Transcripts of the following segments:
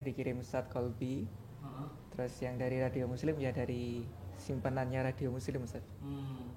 dikirim Ustadz Kolbi. Terus yang dari radio muslim ya dari simpanannya radio muslim Ustadz. Hmm.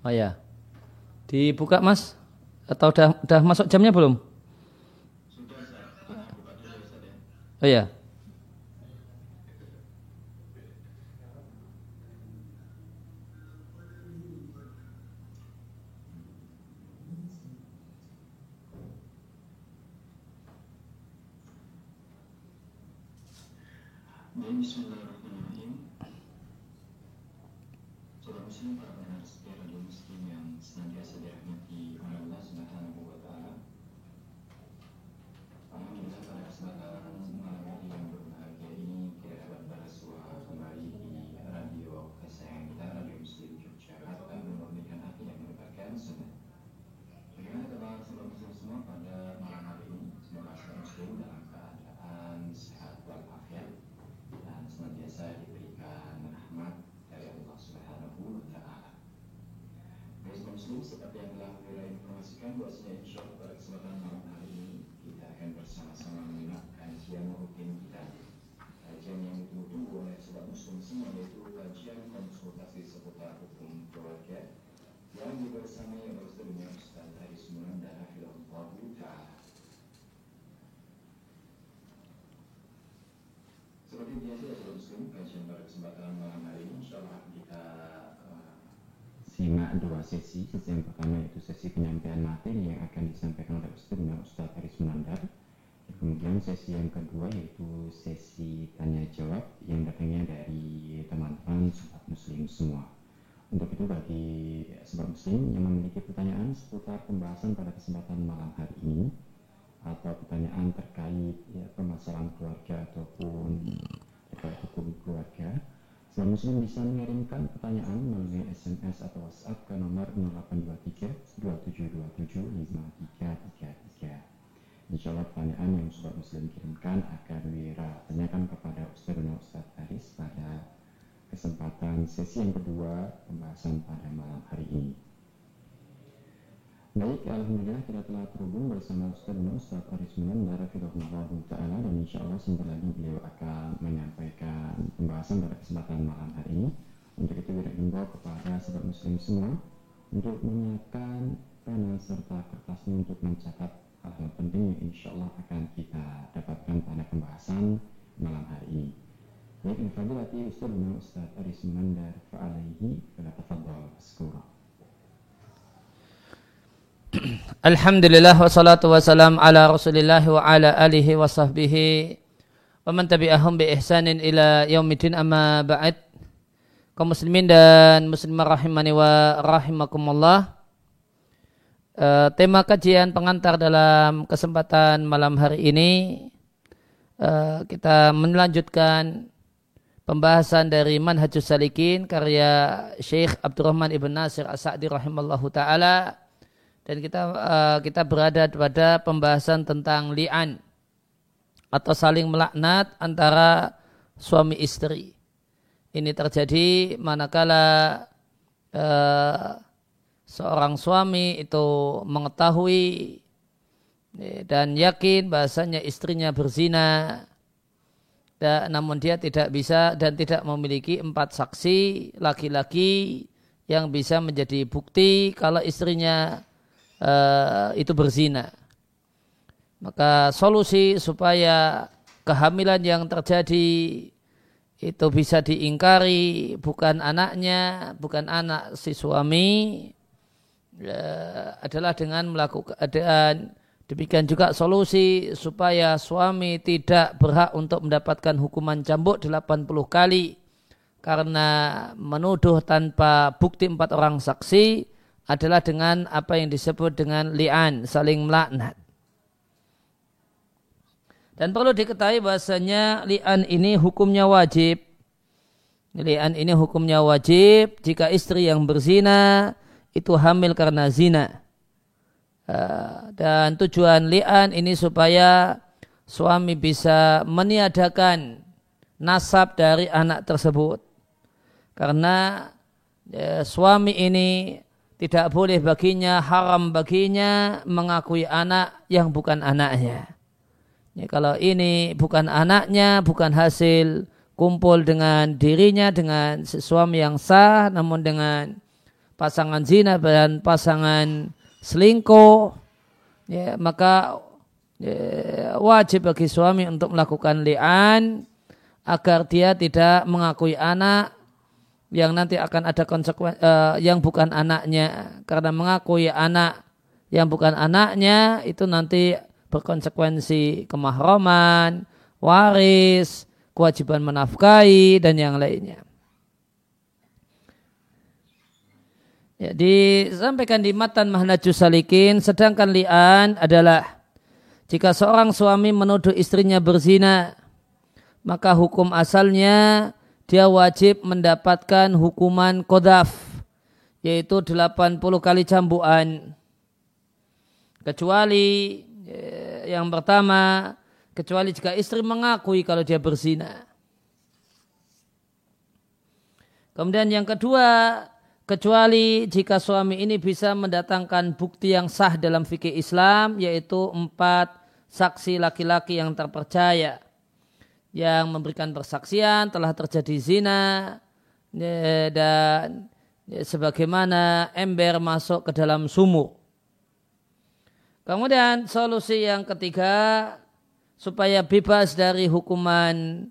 Oh ya. Dibuka Mas? Atau udah udah masuk jamnya belum? Oh ya. informasikan bahwasanya insya Allah pada kesempatan malam hari ini kita akan bersama-sama menyimak kajian rutin kita. Kajian yang ditunggu oleh sobat muslim semua yaitu kajian konsultasi seputar hukum keluarga yang dibersamai oleh Ustaz Dunia Ustaz Hari Sunan dan Hafizullah Ta'ala. Seperti biasa, sobat muslim, kajian pada kesempatan malam hari simak dua sesi. Sesi yang pertama yaitu sesi penyampaian materi yang akan disampaikan oleh Ustaz dan Ustaz Aris Munandar. Kemudian sesi yang kedua yaitu sesi tanya jawab yang datangnya dari teman-teman sobat muslim semua. Untuk itu bagi sobat muslim yang memiliki pertanyaan seputar pembahasan pada kesempatan malam hari ini atau pertanyaan terkait ya, permasalahan keluarga ataupun terkait hukum keluarga, Sobat Muslim bisa mengirimkan pertanyaan melalui SMS atau WhatsApp ke nomor 0823 2727 5333. Insya Allah pertanyaan yang Sobat Muslim kirimkan akan Wira tanyakan kepada Ustaz dan Ustaz Haris pada kesempatan sesi yang kedua pembahasan pada malam hari ini. Baik, Alhamdulillah kita telah terhubung bersama Ustaz dan Ustaz Aris Munandar Ta'ala dan insya Allah sebentar lagi beliau akan menyampaikan pembahasan pada kesempatan malam hari ini. Untuk itu kita himbau kepada sahabat muslim semua Untuk menyiapkan pena serta kertasnya untuk mencatat hal-hal penting yang insya Allah akan kita dapatkan pada pembahasan malam hari ini. Baik, Fadilati Ustaz dan Ustaz Aris Munandar Fa'alaihi Fala tafadhal Sekurang Alhamdulillah wassalatu wassalam ala rasulillah wa ala alihi wa sahbihi wa man tabi'ahum bi ihsanin ila yaumidin amma ba'd. Kaum muslimin dan muslimah rahimani wa rahimakumullah. Uh, tema kajian pengantar dalam kesempatan malam hari ini uh, kita melanjutkan pembahasan dari Manhajus Salikin karya Syekh Abdurrahman Ibn Nasir As-Sa'di rahimallahu taala dan kita uh, kita berada pada pembahasan tentang li'an atau saling melaknat antara suami istri. Ini terjadi manakala uh, seorang suami itu mengetahui eh, dan yakin bahasanya istrinya berzina dan, namun dia tidak bisa dan tidak memiliki empat saksi laki-laki yang bisa menjadi bukti kalau istrinya uh, itu berzina. Maka solusi supaya kehamilan yang terjadi itu bisa diingkari bukan anaknya, bukan anak si suami uh, adalah dengan melakukan dan demikian juga solusi supaya suami tidak berhak untuk mendapatkan hukuman cambuk 80 kali karena menuduh tanpa bukti empat orang saksi adalah dengan apa yang disebut dengan li'an, saling melaknat. Dan perlu diketahui bahasanya li'an ini hukumnya wajib. Li'an ini hukumnya wajib jika istri yang berzina itu hamil karena zina. Ah, dan tujuan li'an ini supaya suami bisa meniadakan nasab dari anak tersebut. Karena ya, suami ini tidak boleh baginya, haram baginya mengakui anak yang bukan anaknya. Ya, kalau ini bukan anaknya, bukan hasil kumpul dengan dirinya, dengan suami yang sah, namun dengan pasangan zina dan pasangan selingkuh, ya, maka ya, wajib bagi suami untuk melakukan li'an agar dia tidak mengakui anak yang nanti akan ada konsekuensi uh, yang bukan anaknya karena mengakui anak yang bukan anaknya itu nanti berkonsekuensi kemahroman, waris, kewajiban menafkahi dan yang lainnya. Ya, disampaikan di matan Mahnajus Salikin, sedangkan li'an adalah jika seorang suami menuduh istrinya berzina, maka hukum asalnya dia wajib mendapatkan hukuman kodaf, yaitu 80 kali cambuan. Kecuali ya, yang pertama, kecuali jika istri mengakui kalau dia berzina. Kemudian yang kedua, kecuali jika suami ini bisa mendatangkan bukti yang sah dalam fikih Islam yaitu empat saksi laki-laki yang terpercaya yang memberikan persaksian telah terjadi zina ya, dan ya, sebagaimana ember masuk ke dalam sumur. Kemudian solusi yang ketiga supaya bebas dari hukuman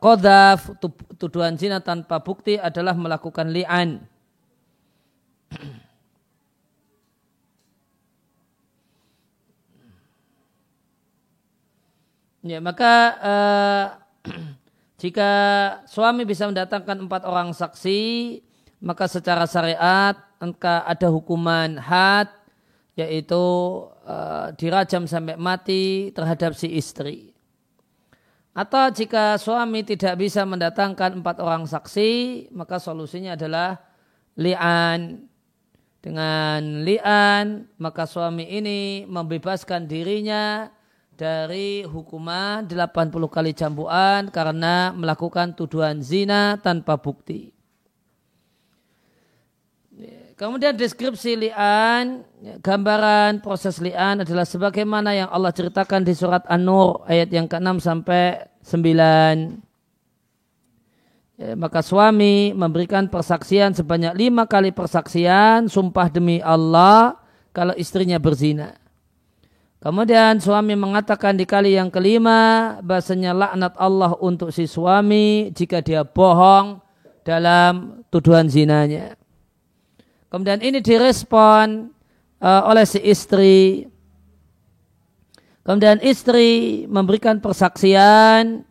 kodaf, tuduhan zina tanpa bukti adalah melakukan li'an. Ya, maka uh, jika suami bisa mendatangkan empat orang saksi, maka secara syariat engkau ada hukuman had yaitu uh, dirajam sampai mati terhadap si istri. Atau jika suami tidak bisa mendatangkan empat orang saksi, maka solusinya adalah li'an. Dengan li'an, maka suami ini membebaskan dirinya dari hukuman 80 kali cambuan karena melakukan tuduhan zina tanpa bukti. Kemudian deskripsi li'an, gambaran proses li'an adalah sebagaimana yang Allah ceritakan di surat An-Nur ayat yang ke-6 sampai 9. Ya, maka suami memberikan persaksian sebanyak lima kali persaksian, sumpah demi Allah kalau istrinya berzina. Kemudian suami mengatakan di kali yang kelima bahasanya laknat Allah untuk si suami jika dia bohong dalam tuduhan zinanya. Kemudian ini direspon uh, oleh si istri. Kemudian istri memberikan persaksian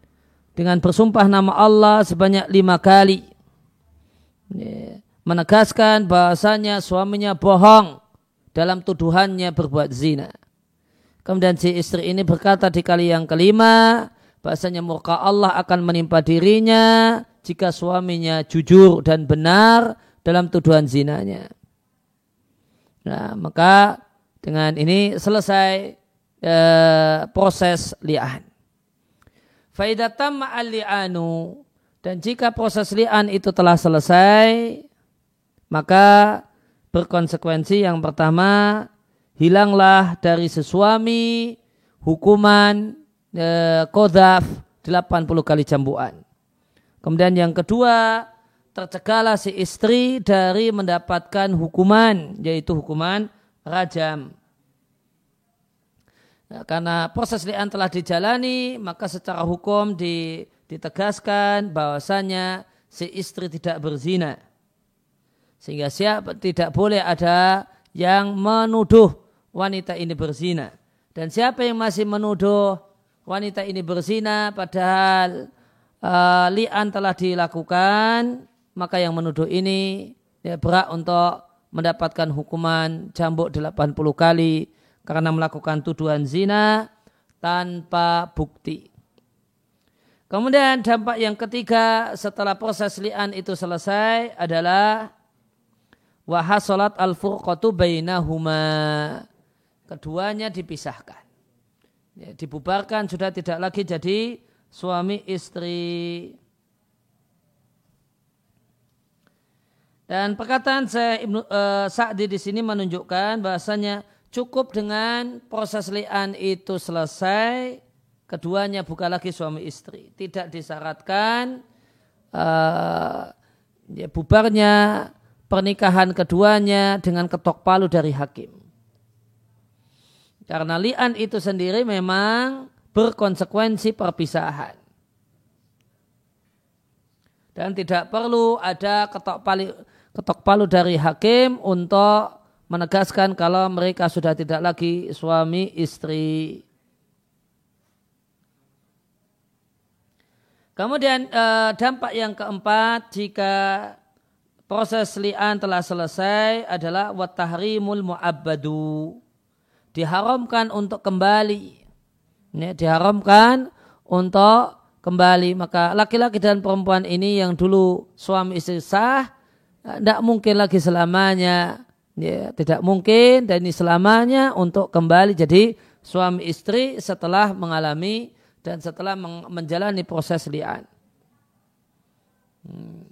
dengan bersumpah nama Allah sebanyak lima kali. Menegaskan bahasanya suaminya bohong dalam tuduhannya berbuat zina. Kemudian si istri ini berkata di kali yang kelima, bahasanya murka Allah akan menimpa dirinya jika suaminya jujur dan benar dalam tuduhan zinanya. Nah, maka dengan ini selesai eh, proses li'an. Faidatam li'anu dan jika proses li'an itu telah selesai, maka berkonsekuensi yang pertama hilanglah dari sesuami hukuman eh, kodaf 80 kali cambuan. Kemudian yang kedua, tercegahlah si istri dari mendapatkan hukuman yaitu hukuman rajam. Nah, karena proses li'an telah dijalani, maka secara hukum ditegaskan bahwasanya si istri tidak berzina. Sehingga siap tidak boleh ada yang menuduh wanita ini berzina. Dan siapa yang masih menuduh wanita ini berzina padahal uh, li'an telah dilakukan, maka yang menuduh ini ya, berat untuk mendapatkan hukuman cambuk 80 kali karena melakukan tuduhan zina tanpa bukti. Kemudian dampak yang ketiga setelah proses li'an itu selesai adalah wahasolat al-furqatu bainahuma. Keduanya dipisahkan. Ya, dibubarkan sudah tidak lagi jadi suami istri. Dan perkataan saya Ibnu uh, Sa'di di sini menunjukkan bahasanya cukup dengan proses li'an itu selesai, keduanya bukan lagi suami istri. Tidak disyaratkan uh, ya, bubarnya pernikahan keduanya dengan ketok palu dari hakim. Karena li'an itu sendiri memang berkonsekuensi perpisahan. Dan tidak perlu ada ketok palu ketok palu dari hakim untuk menegaskan kalau mereka sudah tidak lagi suami istri. Kemudian uh, dampak yang keempat jika proses li'an telah selesai adalah watahrimul mu'abbadu. Diharamkan untuk kembali. Ini diharamkan untuk kembali. Maka laki-laki dan perempuan ini yang dulu suami istri sah, tidak mungkin lagi selamanya. Ya, tidak mungkin dan ini selamanya untuk kembali jadi suami istri setelah mengalami dan setelah menjalani proses li'an. Hmm.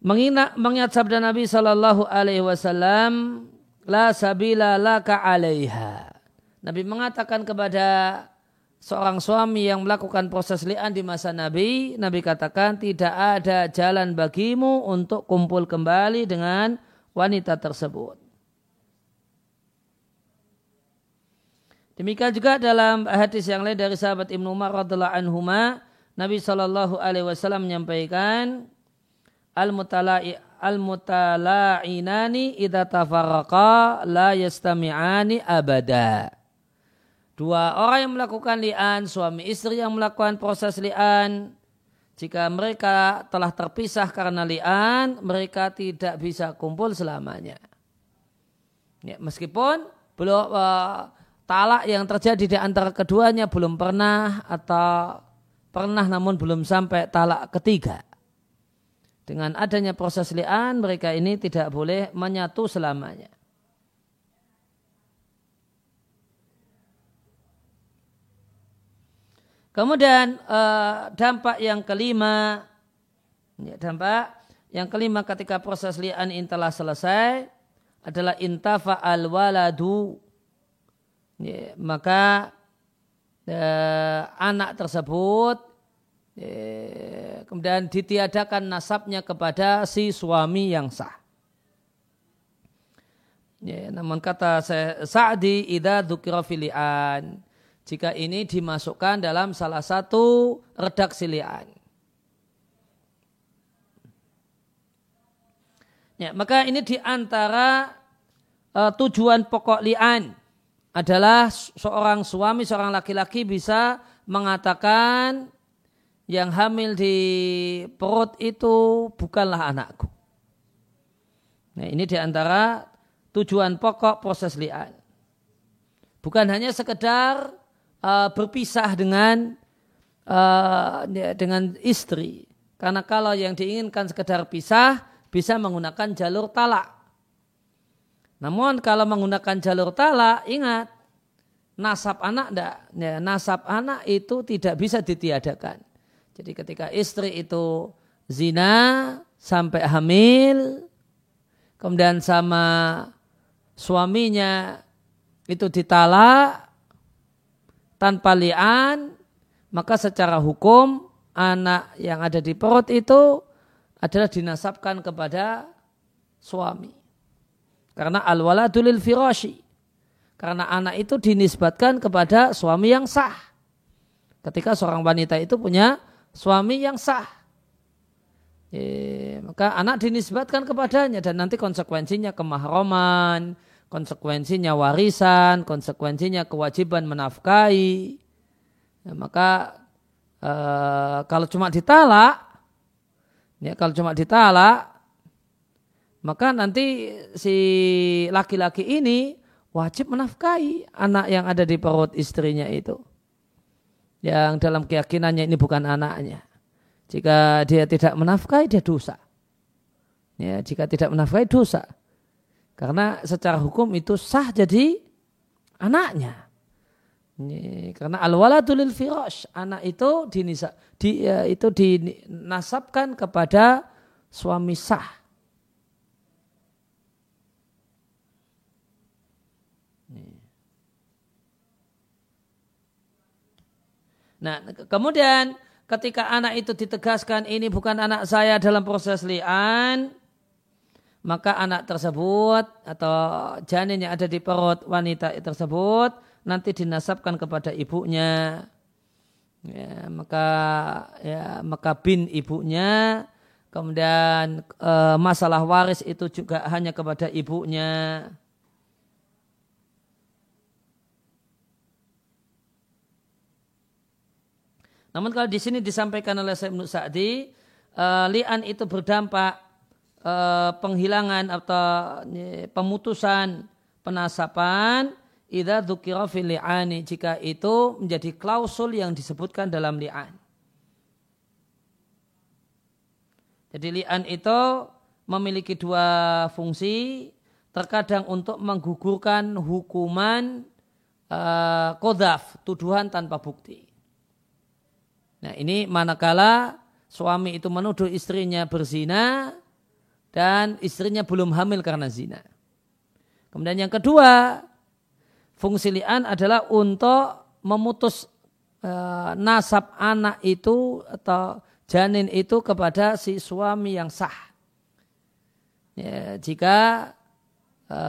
Mengingat, mengingat sabda Nabi Shallallahu Alaihi Wasallam, la sabila laka alaiha. Nabi mengatakan kepada seorang suami yang melakukan proses li'an di masa Nabi, Nabi katakan tidak ada jalan bagimu untuk kumpul kembali dengan wanita tersebut. Demikian juga dalam hadis yang lain dari sahabat Ibnu Umar radhiallahu anhu Nabi Shallallahu alaihi wasallam menyampaikan al mutala'i al mutala'inani idza tafarraqa la yastami'ani abada. Dua orang yang melakukan li'an, suami istri yang melakukan proses li'an, jika mereka telah terpisah karena li'an, mereka tidak bisa kumpul selamanya. Ya, meskipun belum uh, talak yang terjadi di antara keduanya belum pernah atau pernah namun belum sampai talak ketiga. Dengan adanya proses li'an mereka ini tidak boleh menyatu selamanya. Kemudian eh, dampak yang kelima, ya, dampak yang kelima ketika proses li'an telah selesai adalah intafa al waladu ya, maka eh, anak tersebut kemudian ditiadakan nasabnya kepada si suami yang sah. Ya, namun kata Sa'di idza dzukira filian jika ini dimasukkan dalam salah satu redaksi li'an. Ya, maka ini di antara uh, tujuan pokok li'an adalah seorang suami, seorang laki-laki bisa mengatakan yang hamil di perut itu bukanlah anakku. Nah ini di antara tujuan pokok proses li'an. Bukan hanya sekedar uh, berpisah dengan uh, dengan istri. Karena kalau yang diinginkan sekedar pisah bisa menggunakan jalur talak. Namun kalau menggunakan jalur talak, ingat nasab anak enggak, ya, nasab anak itu tidak bisa ditiadakan. Jadi ketika istri itu zina sampai hamil, kemudian sama suaminya itu ditalak tanpa lian, maka secara hukum anak yang ada di perut itu adalah dinasabkan kepada suami. Karena al-waladulil firashi. Karena anak itu dinisbatkan kepada suami yang sah. Ketika seorang wanita itu punya suami yang sah. Maka anak dinisbatkan kepadanya dan nanti konsekuensinya kemahroman, konsekuensinya warisan, konsekuensinya kewajiban menafkahi. Ya, maka e, kalau cuma ditalak, ya kalau cuma ditalak, maka nanti si laki-laki ini wajib menafkahi anak yang ada di perut istrinya itu. Yang dalam keyakinannya ini bukan anaknya. Jika dia tidak menafkahi, dia dosa. Ya, jika tidak menafkahi, dosa. Karena secara hukum itu sah jadi anaknya. Ini, karena al-waladulil firash, anak itu dinisa, di, ya, itu dinasabkan kepada suami sah. Nah, kemudian ketika anak itu ditegaskan ini bukan anak saya dalam proses li'an, maka anak tersebut atau janin yang ada di perut wanita tersebut nanti dinasabkan kepada ibunya. Ya, maka ya, maka bin ibunya kemudian e, masalah waris itu juga hanya kepada ibunya. Namun kalau di sini disampaikan oleh Syekh Sa'di, uh, li'an itu berdampak uh, penghilangan atau pemutusan penasapan idza dzukira fil li'ani jika itu menjadi klausul yang disebutkan dalam li'an. Jadi li'an itu memiliki dua fungsi, terkadang untuk menggugurkan hukuman uh, kodaf, tuduhan tanpa bukti. Nah ini manakala suami itu menuduh istrinya berzina dan istrinya belum hamil karena zina. Kemudian yang kedua, fungsi li'an adalah untuk memutus e, nasab anak itu atau janin itu kepada si suami yang sah. Ya, jika e,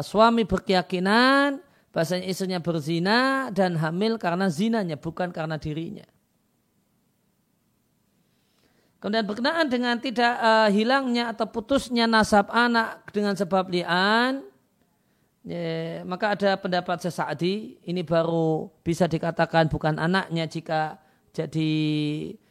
suami berkeyakinan bahasanya istrinya berzina dan hamil karena zinanya bukan karena dirinya. Kemudian berkenaan dengan tidak uh, hilangnya atau putusnya nasab anak dengan sebab li'an, ya, maka ada pendapat sesadi, ini baru bisa dikatakan bukan anaknya jika jadi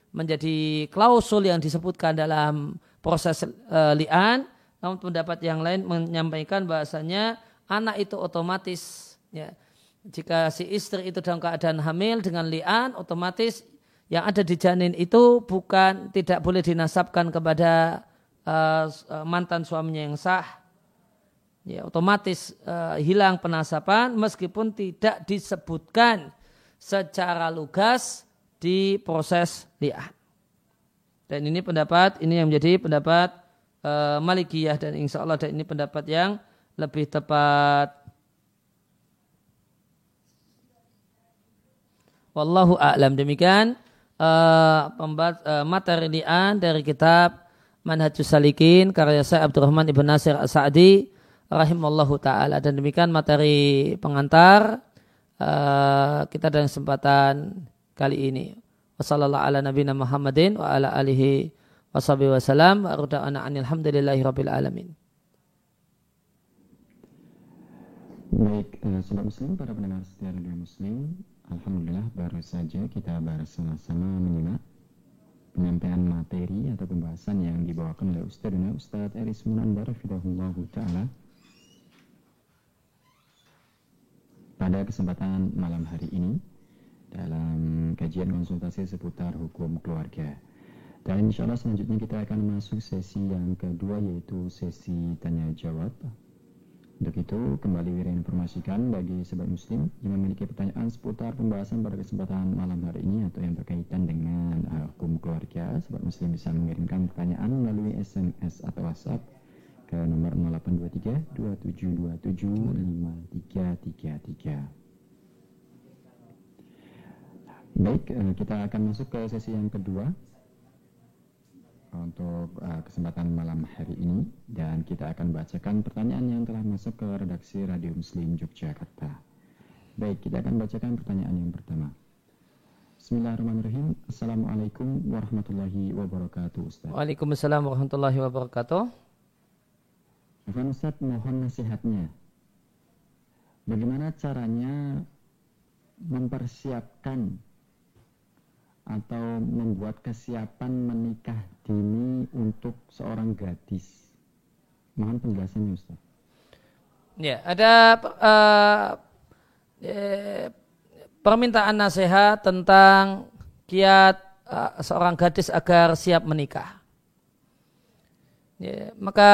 menjadi klausul yang disebutkan dalam proses uh, li'an, namun pendapat yang lain menyampaikan bahasanya anak itu otomatis ya, jika si istri itu dalam keadaan hamil dengan li'an, otomatis yang ada di janin itu bukan tidak boleh dinasabkan kepada uh, mantan suaminya yang sah. Ya, otomatis uh, hilang penasaban meskipun tidak disebutkan secara lugas di proses li'an. Dan ini pendapat, ini yang menjadi pendapat uh, Malikiyah dan insya Allah dan ini pendapat yang lebih tepat. Wallahu a'lam demikian uh, pembat, uh, materi dari kitab Manhajus Salikin karya saya Abdurrahman Ibn Nasir As-Sa'di rahimallahu taala dan demikian materi pengantar uh, kita dalam kesempatan kali ini. Wassallallahu ala nabiyina Muhammadin wa ala alihi washabihi wasallam wa ruda'ana alhamdulillahi rabbil alamin. Baik, uh, sobat muslim, para pendengar setia radio muslim, Alhamdulillah baru saja kita bersama-sama menyimak penyampaian materi atau pembahasan yang dibawakan oleh Ustaz dan Ustaz Eris Munandar Ta'ala pada kesempatan malam hari ini dalam kajian konsultasi seputar hukum keluarga. Dan insya Allah selanjutnya kita akan masuk sesi yang kedua yaitu sesi tanya jawab untuk itu, kembali Wira informasikan bagi sobat muslim yang memiliki pertanyaan seputar pembahasan pada kesempatan malam hari ini atau yang berkaitan dengan hukum keluarga, sobat muslim bisa mengirimkan pertanyaan melalui SMS atau WhatsApp ke nomor 0823 2727 5333. Baik, uh, kita akan masuk ke sesi yang kedua untuk uh, kesempatan malam hari ini dan kita akan bacakan pertanyaan yang telah masuk ke redaksi Radio Muslim Yogyakarta. Baik, kita akan bacakan pertanyaan yang pertama. Bismillahirrahmanirrahim. Assalamualaikum warahmatullahi wabarakatuh Ustaz. Waalaikumsalam warahmatullahi wabarakatuh. Afan Ustaz, mohon nasihatnya. Bagaimana caranya mempersiapkan atau membuat kesiapan menikah dini untuk seorang gadis? Mohon penjelasannya Ustaz. Ya, ada uh, eh, permintaan nasihat tentang kiat uh, seorang gadis agar siap menikah. Ya, maka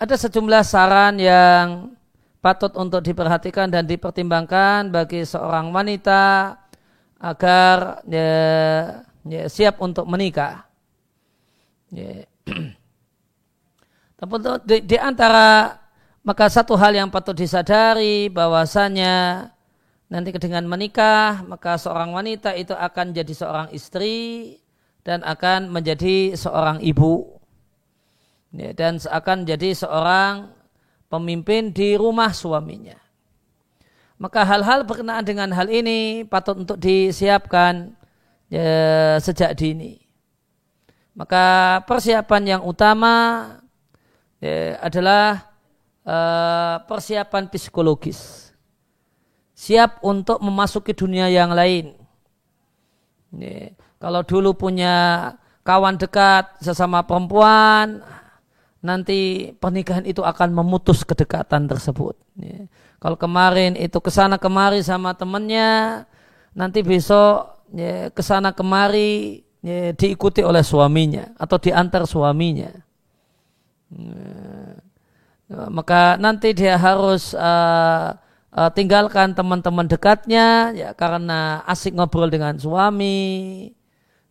ada sejumlah saran yang patut untuk diperhatikan dan dipertimbangkan bagi seorang wanita agar ya, ya, siap untuk menikah. Ya. di, di antara maka satu hal yang patut disadari bahwasanya nanti dengan menikah maka seorang wanita itu akan jadi seorang istri dan akan menjadi seorang ibu ya, dan akan jadi seorang pemimpin di rumah suaminya. Maka hal-hal berkenaan dengan hal ini patut untuk disiapkan ya, sejak dini. Maka persiapan yang utama ya, adalah uh, persiapan psikologis. Siap untuk memasuki dunia yang lain. Ini, kalau dulu punya kawan dekat sesama perempuan, nanti pernikahan itu akan memutus kedekatan tersebut. Ini, kalau kemarin itu ke sana kemari sama temannya, nanti besok ya, ke sana kemari ya, diikuti oleh suaminya atau diantar suaminya. Ya, maka nanti dia harus uh, uh, tinggalkan teman-teman dekatnya ya karena asik ngobrol dengan suami,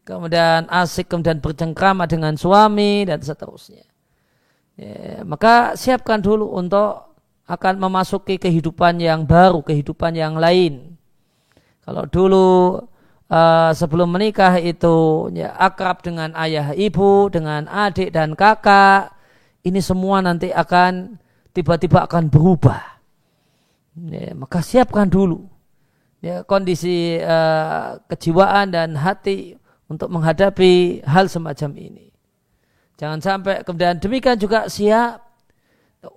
kemudian asik kemudian bercengkrama dengan suami dan seterusnya. Ya, maka siapkan dulu untuk akan memasuki kehidupan yang baru, kehidupan yang lain. Kalau dulu uh, sebelum menikah itu ya, akrab dengan ayah ibu, dengan adik dan kakak, ini semua nanti akan tiba-tiba akan berubah ya, maka siapkan dulu ya, kondisi uh, kejiwaan dan hati untuk menghadapi hal semacam ini. Jangan sampai kemudian demikian juga siap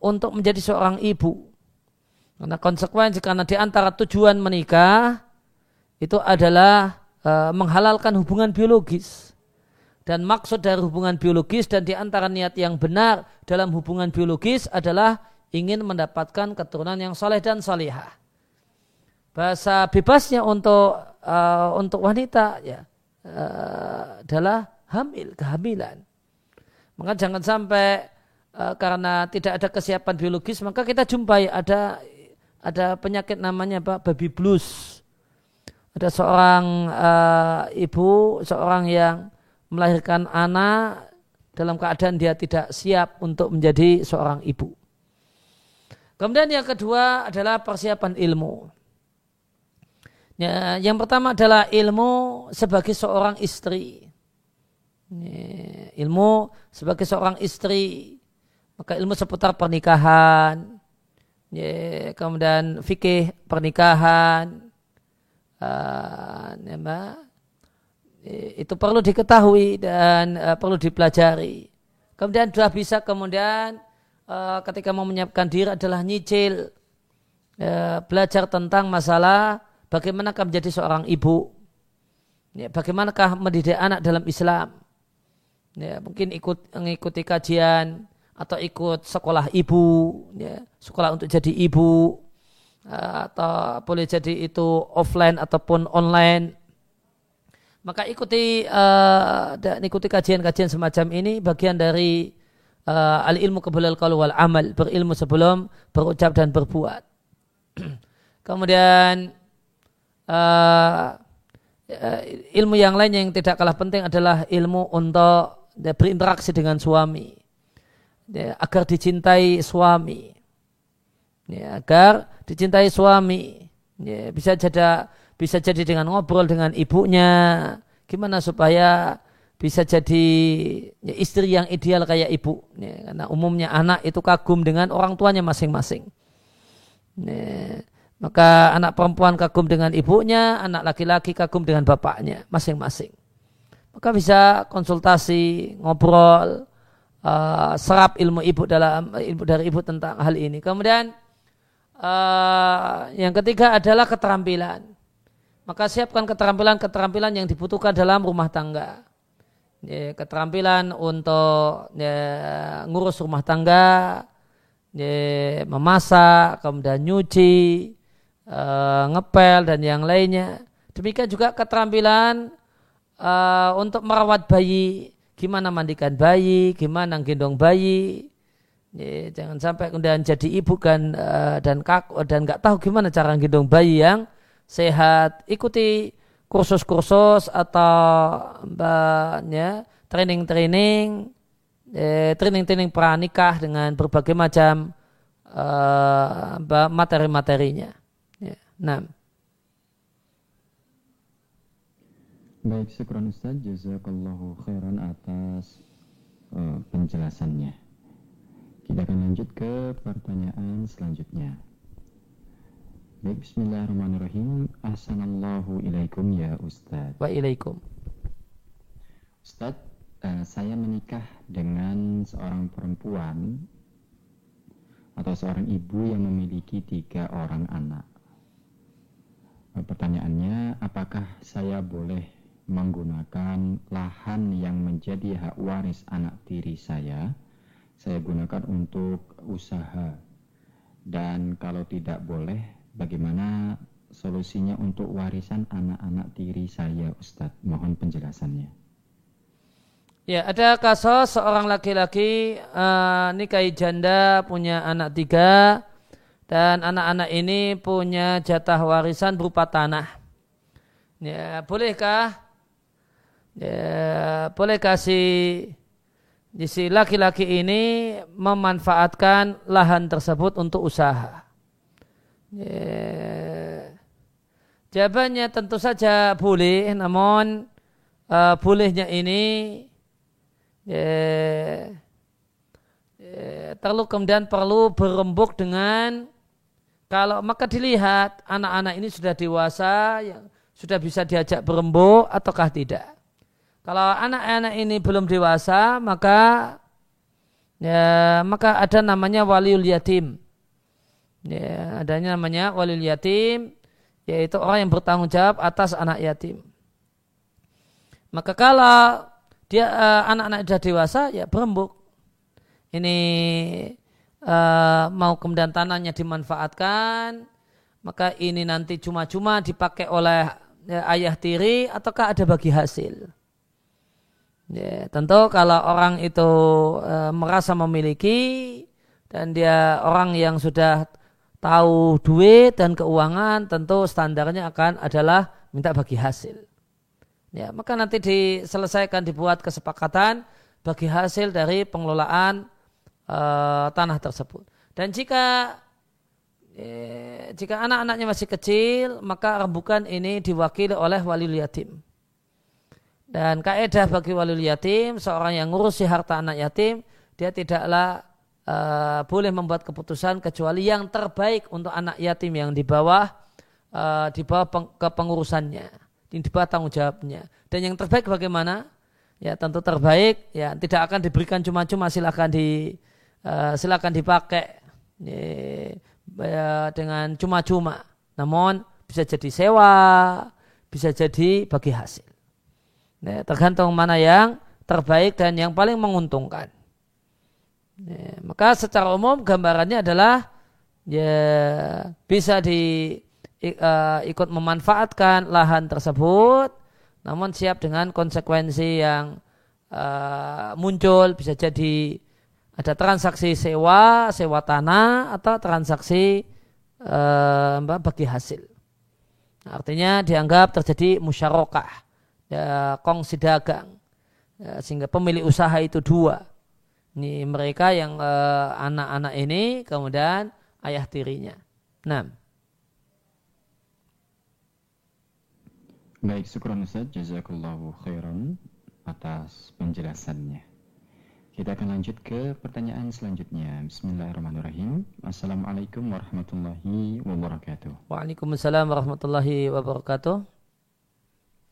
untuk menjadi seorang ibu. Karena konsekuensi karena di antara tujuan menikah itu adalah uh, menghalalkan hubungan biologis. Dan maksud dari hubungan biologis dan di antara niat yang benar dalam hubungan biologis adalah ingin mendapatkan keturunan yang soleh dan solihah. Bahasa bebasnya untuk uh, untuk wanita ya uh, adalah hamil, kehamilan. Maka jangan sampai uh, karena tidak ada kesiapan biologis maka kita jumpai ada ada penyakit namanya apa baby blues. Ada seorang uh, ibu, seorang yang melahirkan anak dalam keadaan dia tidak siap untuk menjadi seorang ibu. Kemudian yang kedua adalah persiapan ilmu. Ya, yang pertama adalah ilmu sebagai seorang istri. Ya, ilmu sebagai seorang istri. Maka ilmu seputar pernikahan. Ya, kemudian fikih pernikahan. Ya, itu perlu diketahui dan uh, perlu dipelajari. Kemudian sudah bisa kemudian uh, ketika mau menyiapkan diri adalah nyicil belajar tentang masalah bagaimanakah menjadi seorang ibu. Ya, bagaimanakah mendidik anak dalam Islam. Ya, mungkin ikut mengikuti kajian atau ikut sekolah ibu ya, sekolah untuk jadi ibu atau boleh jadi itu offline ataupun online. Maka ikuti uh, ikuti kajian-kajian semacam ini. Bagian dari uh, al ilmu qabla al wal amal. Berilmu sebelum berucap dan berbuat. Kemudian uh, ilmu yang lain yang tidak kalah penting adalah ilmu untuk berinteraksi dengan suami. Agar dicintai suami ya, agar dicintai suami. Ya, bisa jadi bisa jadi dengan ngobrol dengan ibunya. Gimana supaya bisa jadi ya, istri yang ideal kayak ibu? Ya, karena umumnya anak itu kagum dengan orang tuanya masing-masing. Ya, maka anak perempuan kagum dengan ibunya anak laki-laki kagum dengan bapaknya masing-masing. Maka bisa konsultasi ngobrol uh, serap ilmu ibu dalam ilmu dari ibu tentang hal ini. Kemudian uh, yang ketiga adalah keterampilan maka siapkan keterampilan-keterampilan yang dibutuhkan dalam rumah tangga ya, keterampilan untuk ya, ngurus rumah tangga, ya, memasak, kemudian nyuci, uh, ngepel dan yang lainnya. Demikian juga keterampilan uh, untuk merawat bayi, gimana mandikan bayi, gimana gendong bayi. Ya, jangan sampai kemudian jadi ibu kan dan kak dan nggak tahu gimana cara gendong bayi yang sehat. Ikuti kursus-kursus atau mbaknya training-training eh, training-training pranikah dengan berbagai macam uh, materi-materinya. Ya. Nah. Baik, syukuran Ustaz, jazakallahu khairan atas uh, penjelasannya. Kita akan lanjut ke pertanyaan selanjutnya. Baik, bismillahirrahmanirrahim. Assalamualaikum ilaikum ya Ustaz. Wa ilaikum. Ustaz, uh, saya menikah dengan seorang perempuan atau seorang ibu yang memiliki tiga orang anak. Uh, pertanyaannya, apakah saya boleh menggunakan lahan yang menjadi hak waris anak tiri saya, saya gunakan untuk usaha. Dan kalau tidak boleh, bagaimana solusinya untuk warisan anak-anak tiri saya, Ustadz? Mohon penjelasannya. Ya, ada kasus seorang laki-laki uh, nikahi janda punya anak tiga dan anak-anak ini punya jatah warisan berupa tanah. Ya, bolehkah ya, bolehkah si si laki-laki ini memanfaatkan lahan tersebut untuk usaha? Ya, jawabannya tentu saja boleh, namun uh, bolehnya ini ya, ya, perlu kemudian perlu berembuk dengan kalau maka dilihat anak-anak ini sudah dewasa yang sudah bisa diajak berembuk ataukah tidak. Kalau anak-anak ini belum dewasa, maka ya, maka ada namanya waliul yatim. Ya, adanya namanya waliul yatim, yaitu orang yang bertanggung jawab atas anak yatim. Maka kalau dia uh, anak-anak sudah dewasa, ya berembuk. Ini uh, mau kemudian tanahnya dimanfaatkan, maka ini nanti cuma-cuma dipakai oleh ya, ayah tiri ataukah ada bagi hasil? Ya, tentu kalau orang itu e, merasa memiliki dan dia orang yang sudah tahu duit dan keuangan, tentu standarnya akan adalah minta bagi hasil. Ya, maka nanti diselesaikan dibuat kesepakatan bagi hasil dari pengelolaan e, tanah tersebut. Dan jika Eh, jika anak-anaknya masih kecil, maka rembukan ini diwakili oleh wali yatim. Dan kaidah bagi wali yatim, seorang yang ngurusi harta anak yatim, dia tidaklah uh, boleh membuat keputusan kecuali yang terbaik untuk anak yatim yang di bawah uh, di bawah peng, kepengurusannya, di bawah tanggung jawabnya. Dan yang terbaik bagaimana? Ya tentu terbaik, ya tidak akan diberikan cuma-cuma silakan di uh, silakan dipakai. Ya, dengan cuma-cuma. Namun bisa jadi sewa, bisa jadi bagi hasil. Ya, tergantung mana yang terbaik dan yang paling menguntungkan. Ya, maka secara umum gambarannya adalah ya bisa di uh, ikut memanfaatkan lahan tersebut, namun siap dengan konsekuensi yang uh, muncul bisa jadi ada transaksi sewa, sewa tanah atau transaksi eh, bagi hasil. Artinya dianggap terjadi musyarakah, ya, kongsi dagang, ya, sehingga pemilik usaha itu dua. Ini mereka yang eh, anak-anak eh, ini kemudian ayah tirinya. Nah. Baik, syukur Ustaz. Jazakallahu khairan atas penjelasannya. Kita akan lanjut ke pertanyaan selanjutnya. Bismillahirrahmanirrahim. Assalamualaikum warahmatullahi wabarakatuh. Waalaikumsalam warahmatullahi wabarakatuh.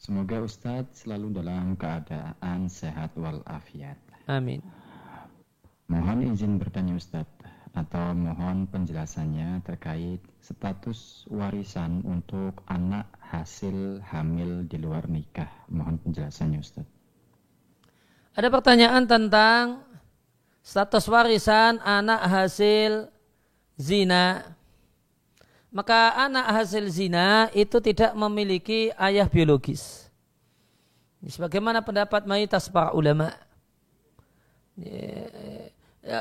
Semoga Ustadz selalu dalam keadaan sehat walafiat. Amin. Mohon izin bertanya Ustadz atau mohon penjelasannya terkait status warisan untuk anak hasil hamil di luar nikah. Mohon penjelasannya Ustadz. Ada pertanyaan tentang status warisan anak hasil zina. Maka anak hasil zina itu tidak memiliki ayah biologis. Sebagaimana pendapat mayoritas para ulama. Ya, ya,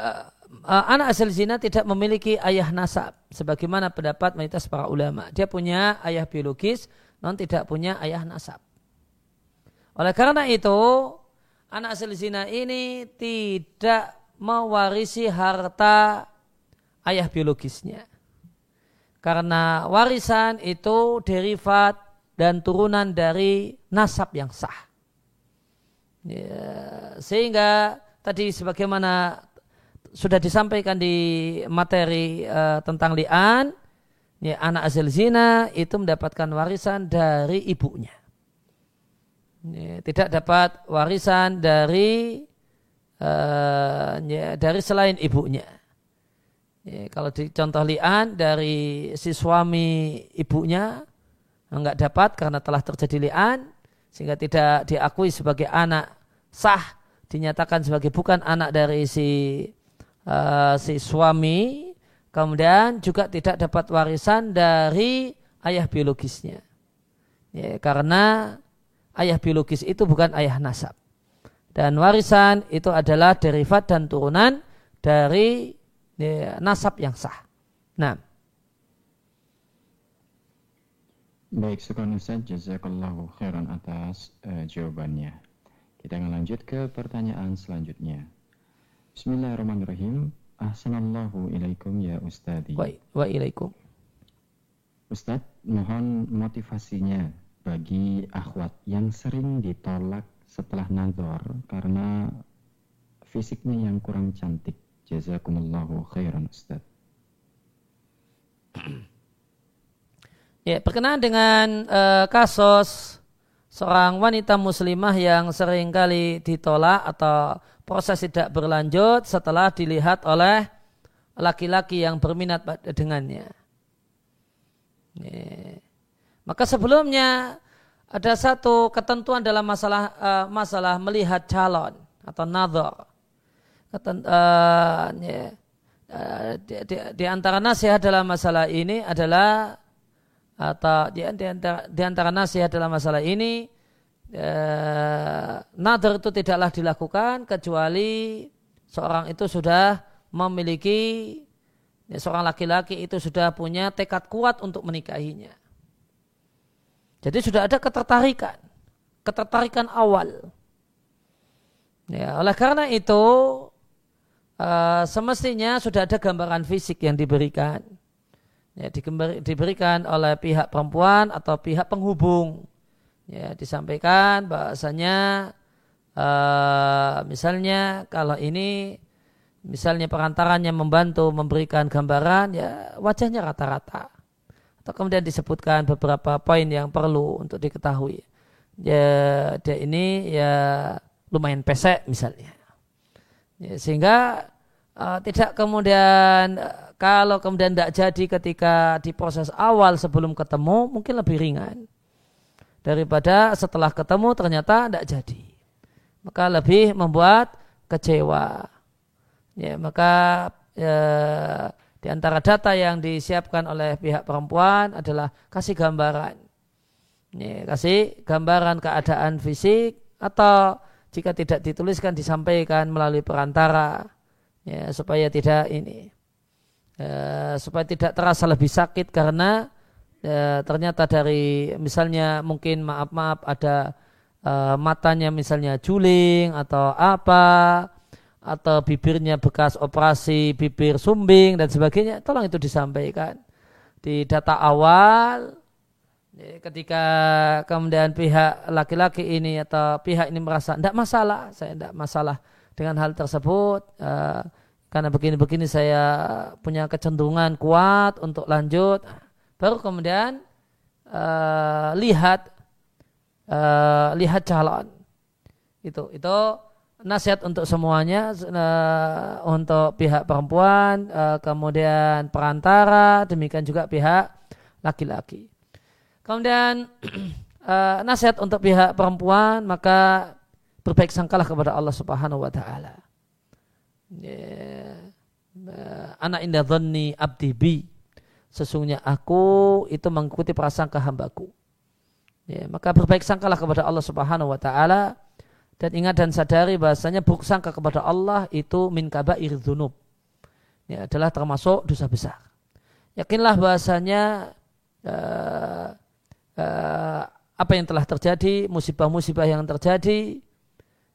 anak hasil zina tidak memiliki ayah nasab. Sebagaimana pendapat mayoritas para ulama. Dia punya ayah biologis, non tidak punya ayah nasab. Oleh karena itu, anak hasil zina ini tidak mewarisi harta ayah biologisnya. Karena warisan itu derivat dan turunan dari nasab yang sah. Ya, sehingga tadi sebagaimana sudah disampaikan di materi uh, tentang li'an, ya, anak hasil zina itu mendapatkan warisan dari ibunya ya, tidak dapat warisan dari uh, ya, dari selain ibunya. Ya, kalau di contoh lian dari si suami ibunya enggak dapat karena telah terjadi lian, sehingga tidak diakui sebagai anak sah dinyatakan sebagai bukan anak dari si uh, si suami. Kemudian juga tidak dapat warisan dari ayah biologisnya. Ya, karena ayah biologis itu bukan ayah nasab. Dan warisan itu adalah derivat dan turunan dari nasab yang sah nah Baik, sekarang Ustaz, jazakallahu khairan atas uh, jawabannya. Kita akan lanjut ke pertanyaan selanjutnya. Bismillahirrahmanirrahim. Ahsanallahu ilaikum ya Ustadi. Wa, wa ilaikum. Ustadz, mohon motivasinya bagi akhwat yang sering ditolak setelah nazar karena fisiknya yang kurang cantik. Jazakumullahu khairan Ustadz. Ya, berkenaan dengan uh, kasus seorang wanita muslimah yang sering kali ditolak atau proses tidak berlanjut setelah dilihat oleh laki-laki yang berminat dengannya. Maka sebelumnya ada satu ketentuan dalam masalah uh, masalah melihat calon atau nazar. Keten, uh, ya, uh, di, di, di antara nasihat dalam masalah ini adalah atau di, di, antara, di antara nasihat dalam masalah ini eh, nadar itu tidaklah dilakukan kecuali seorang itu sudah memiliki ya, seorang laki-laki itu sudah punya tekad kuat untuk menikahinya. Jadi sudah ada ketertarikan, ketertarikan awal. Ya, oleh karena itu uh, semestinya sudah ada gambaran fisik yang diberikan ya, diberikan oleh pihak perempuan atau pihak penghubung. Ya, disampaikan bahasanya uh, misalnya kalau ini misalnya perantaranya membantu memberikan gambaran ya wajahnya rata-rata. Atau kemudian disebutkan beberapa poin yang perlu untuk diketahui. Ya, dia ini ya lumayan pesek misalnya. Ya, sehingga uh, tidak kemudian kalau kemudian tidak jadi ketika di proses awal sebelum ketemu, mungkin lebih ringan. Daripada setelah ketemu ternyata tidak jadi. Maka lebih membuat kecewa. Ya, maka ya, di antara data yang disiapkan oleh pihak perempuan adalah kasih gambaran. Ya, kasih gambaran keadaan fisik atau jika tidak dituliskan disampaikan melalui perantara ya, supaya tidak ini Eh, supaya tidak terasa lebih sakit karena e, ternyata dari misalnya mungkin maaf maaf ada e, matanya misalnya juling atau apa atau bibirnya bekas operasi bibir sumbing dan sebagainya tolong itu disampaikan. Di data awal ketika kemudian pihak laki-laki ini atau pihak ini merasa tidak masalah saya tidak masalah dengan hal tersebut uh, karena begini-begini saya punya kecenderungan kuat untuk lanjut. Baru kemudian uh, lihat uh, lihat calon. Itu itu nasihat untuk semuanya uh, untuk pihak perempuan uh, kemudian perantara demikian juga pihak laki-laki kemudian uh, nasihat untuk pihak perempuan maka berbaik sangkalah kepada Allah Subhanahu wa taala. Ya, anak indah dhanni abdi bi. Sesungguhnya aku itu mengikuti prasangka hambaku. Ya, maka berbaik sangkalah kepada Allah subhanahu wa ta'ala. Dan ingat dan sadari bahasanya buruk sangka kepada Allah itu min kabair dzunub ya, adalah termasuk dosa besar. Yakinlah bahasanya uh, uh, apa yang telah terjadi musibah-musibah yang terjadi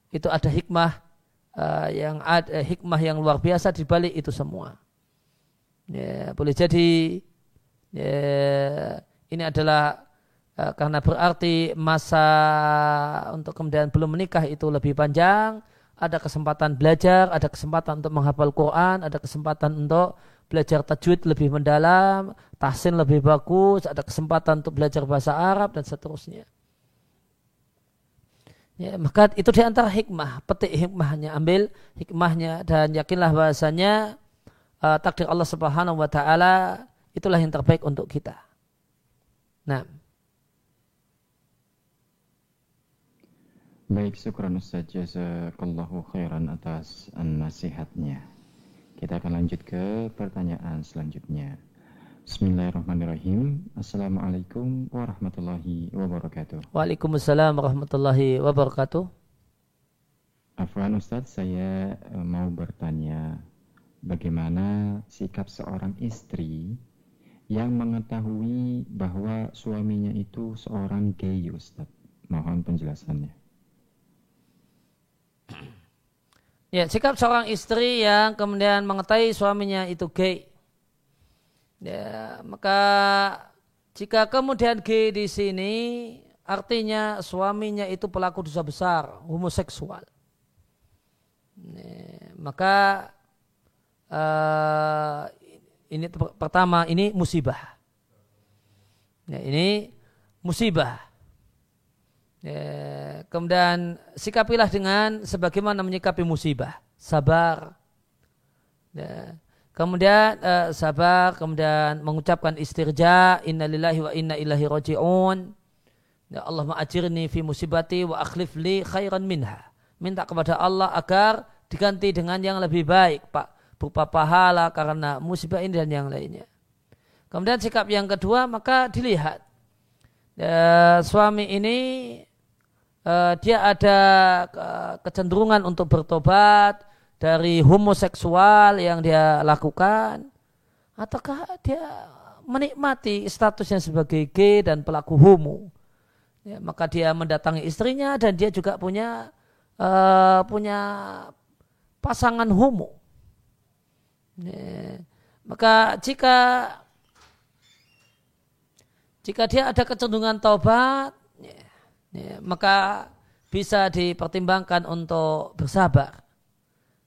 itu ada hikmah uh, yang ada uh, hikmah yang luar biasa di balik itu semua. Ya, boleh jadi ya, ini adalah karena berarti masa untuk kemudian belum menikah itu lebih panjang, ada kesempatan belajar, ada kesempatan untuk menghafal Quran, ada kesempatan untuk belajar tajwid lebih mendalam, tahsin lebih bagus, ada kesempatan untuk belajar bahasa Arab dan seterusnya. Ya, maka itu di antara hikmah, petik hikmahnya, ambil hikmahnya dan yakinlah bahasanya uh, takdir Allah Subhanahu wa taala itulah yang terbaik untuk kita. Nah. Baik, syukran Ustaz Jazakallahu khairan atas nasihatnya. Kita akan lanjut ke pertanyaan selanjutnya. Bismillahirrahmanirrahim. Assalamualaikum warahmatullahi wabarakatuh. Waalaikumsalam warahmatullahi wabarakatuh. Afwan Ustadz, saya eh, mau bertanya bagaimana sikap seorang istri yang mengetahui bahwa suaminya itu seorang gay Ustadz. Mohon penjelasannya. Ya, sikap seorang istri yang kemudian mengetahui suaminya itu gay Ya, maka jika kemudian G di sini artinya suaminya itu pelaku dosa besar, homoseksual. Ya, maka uh, ini pertama ini musibah. Ya, ini musibah. Ya, kemudian sikapilah dengan sebagaimana menyikapi musibah, sabar. Ya, Kemudian uh, sabar, kemudian mengucapkan istirja, innalillahi wa inna ilahi roji'un. Ya Allah ma'ajirni fi musibati wa akhlif li khairan minha. Minta kepada Allah agar diganti dengan yang lebih baik, Pak. Berupa pahala karena musibah ini dan yang lainnya. Kemudian sikap yang kedua, maka dilihat. Ya, suami ini uh, dia ada kecenderungan untuk bertobat, dari homoseksual yang dia lakukan. Ataukah dia menikmati statusnya sebagai gay dan pelaku homo? Ya, maka dia mendatangi istrinya dan dia juga punya uh, punya pasangan homo. Ya, maka jika jika dia ada kecenderungan taubat ya, ya, maka bisa dipertimbangkan untuk bersabar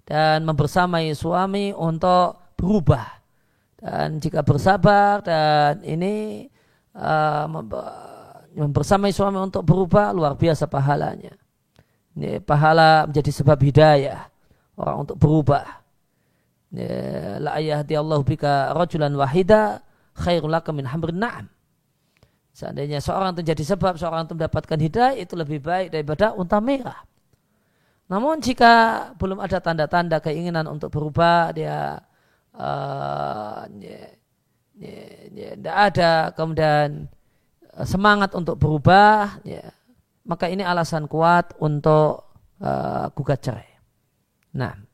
dan membersamai suami untuk berubah. Dan jika bersabar dan ini uh, membersamai suami untuk berubah luar biasa pahalanya. Ini pahala menjadi sebab hidayah orang untuk berubah. La Allah bika rajulan wahida khairul laka min hamrin na'am seandainya seorang itu jadi sebab seorang itu mendapatkan hidayah itu lebih baik daripada unta merah namun jika belum ada tanda-tanda keinginan untuk berubah, dia uh, ya, ya, ya, tidak ada kemudian uh, semangat untuk berubah, ya, maka ini alasan kuat untuk uh, gugat cerai. Nah.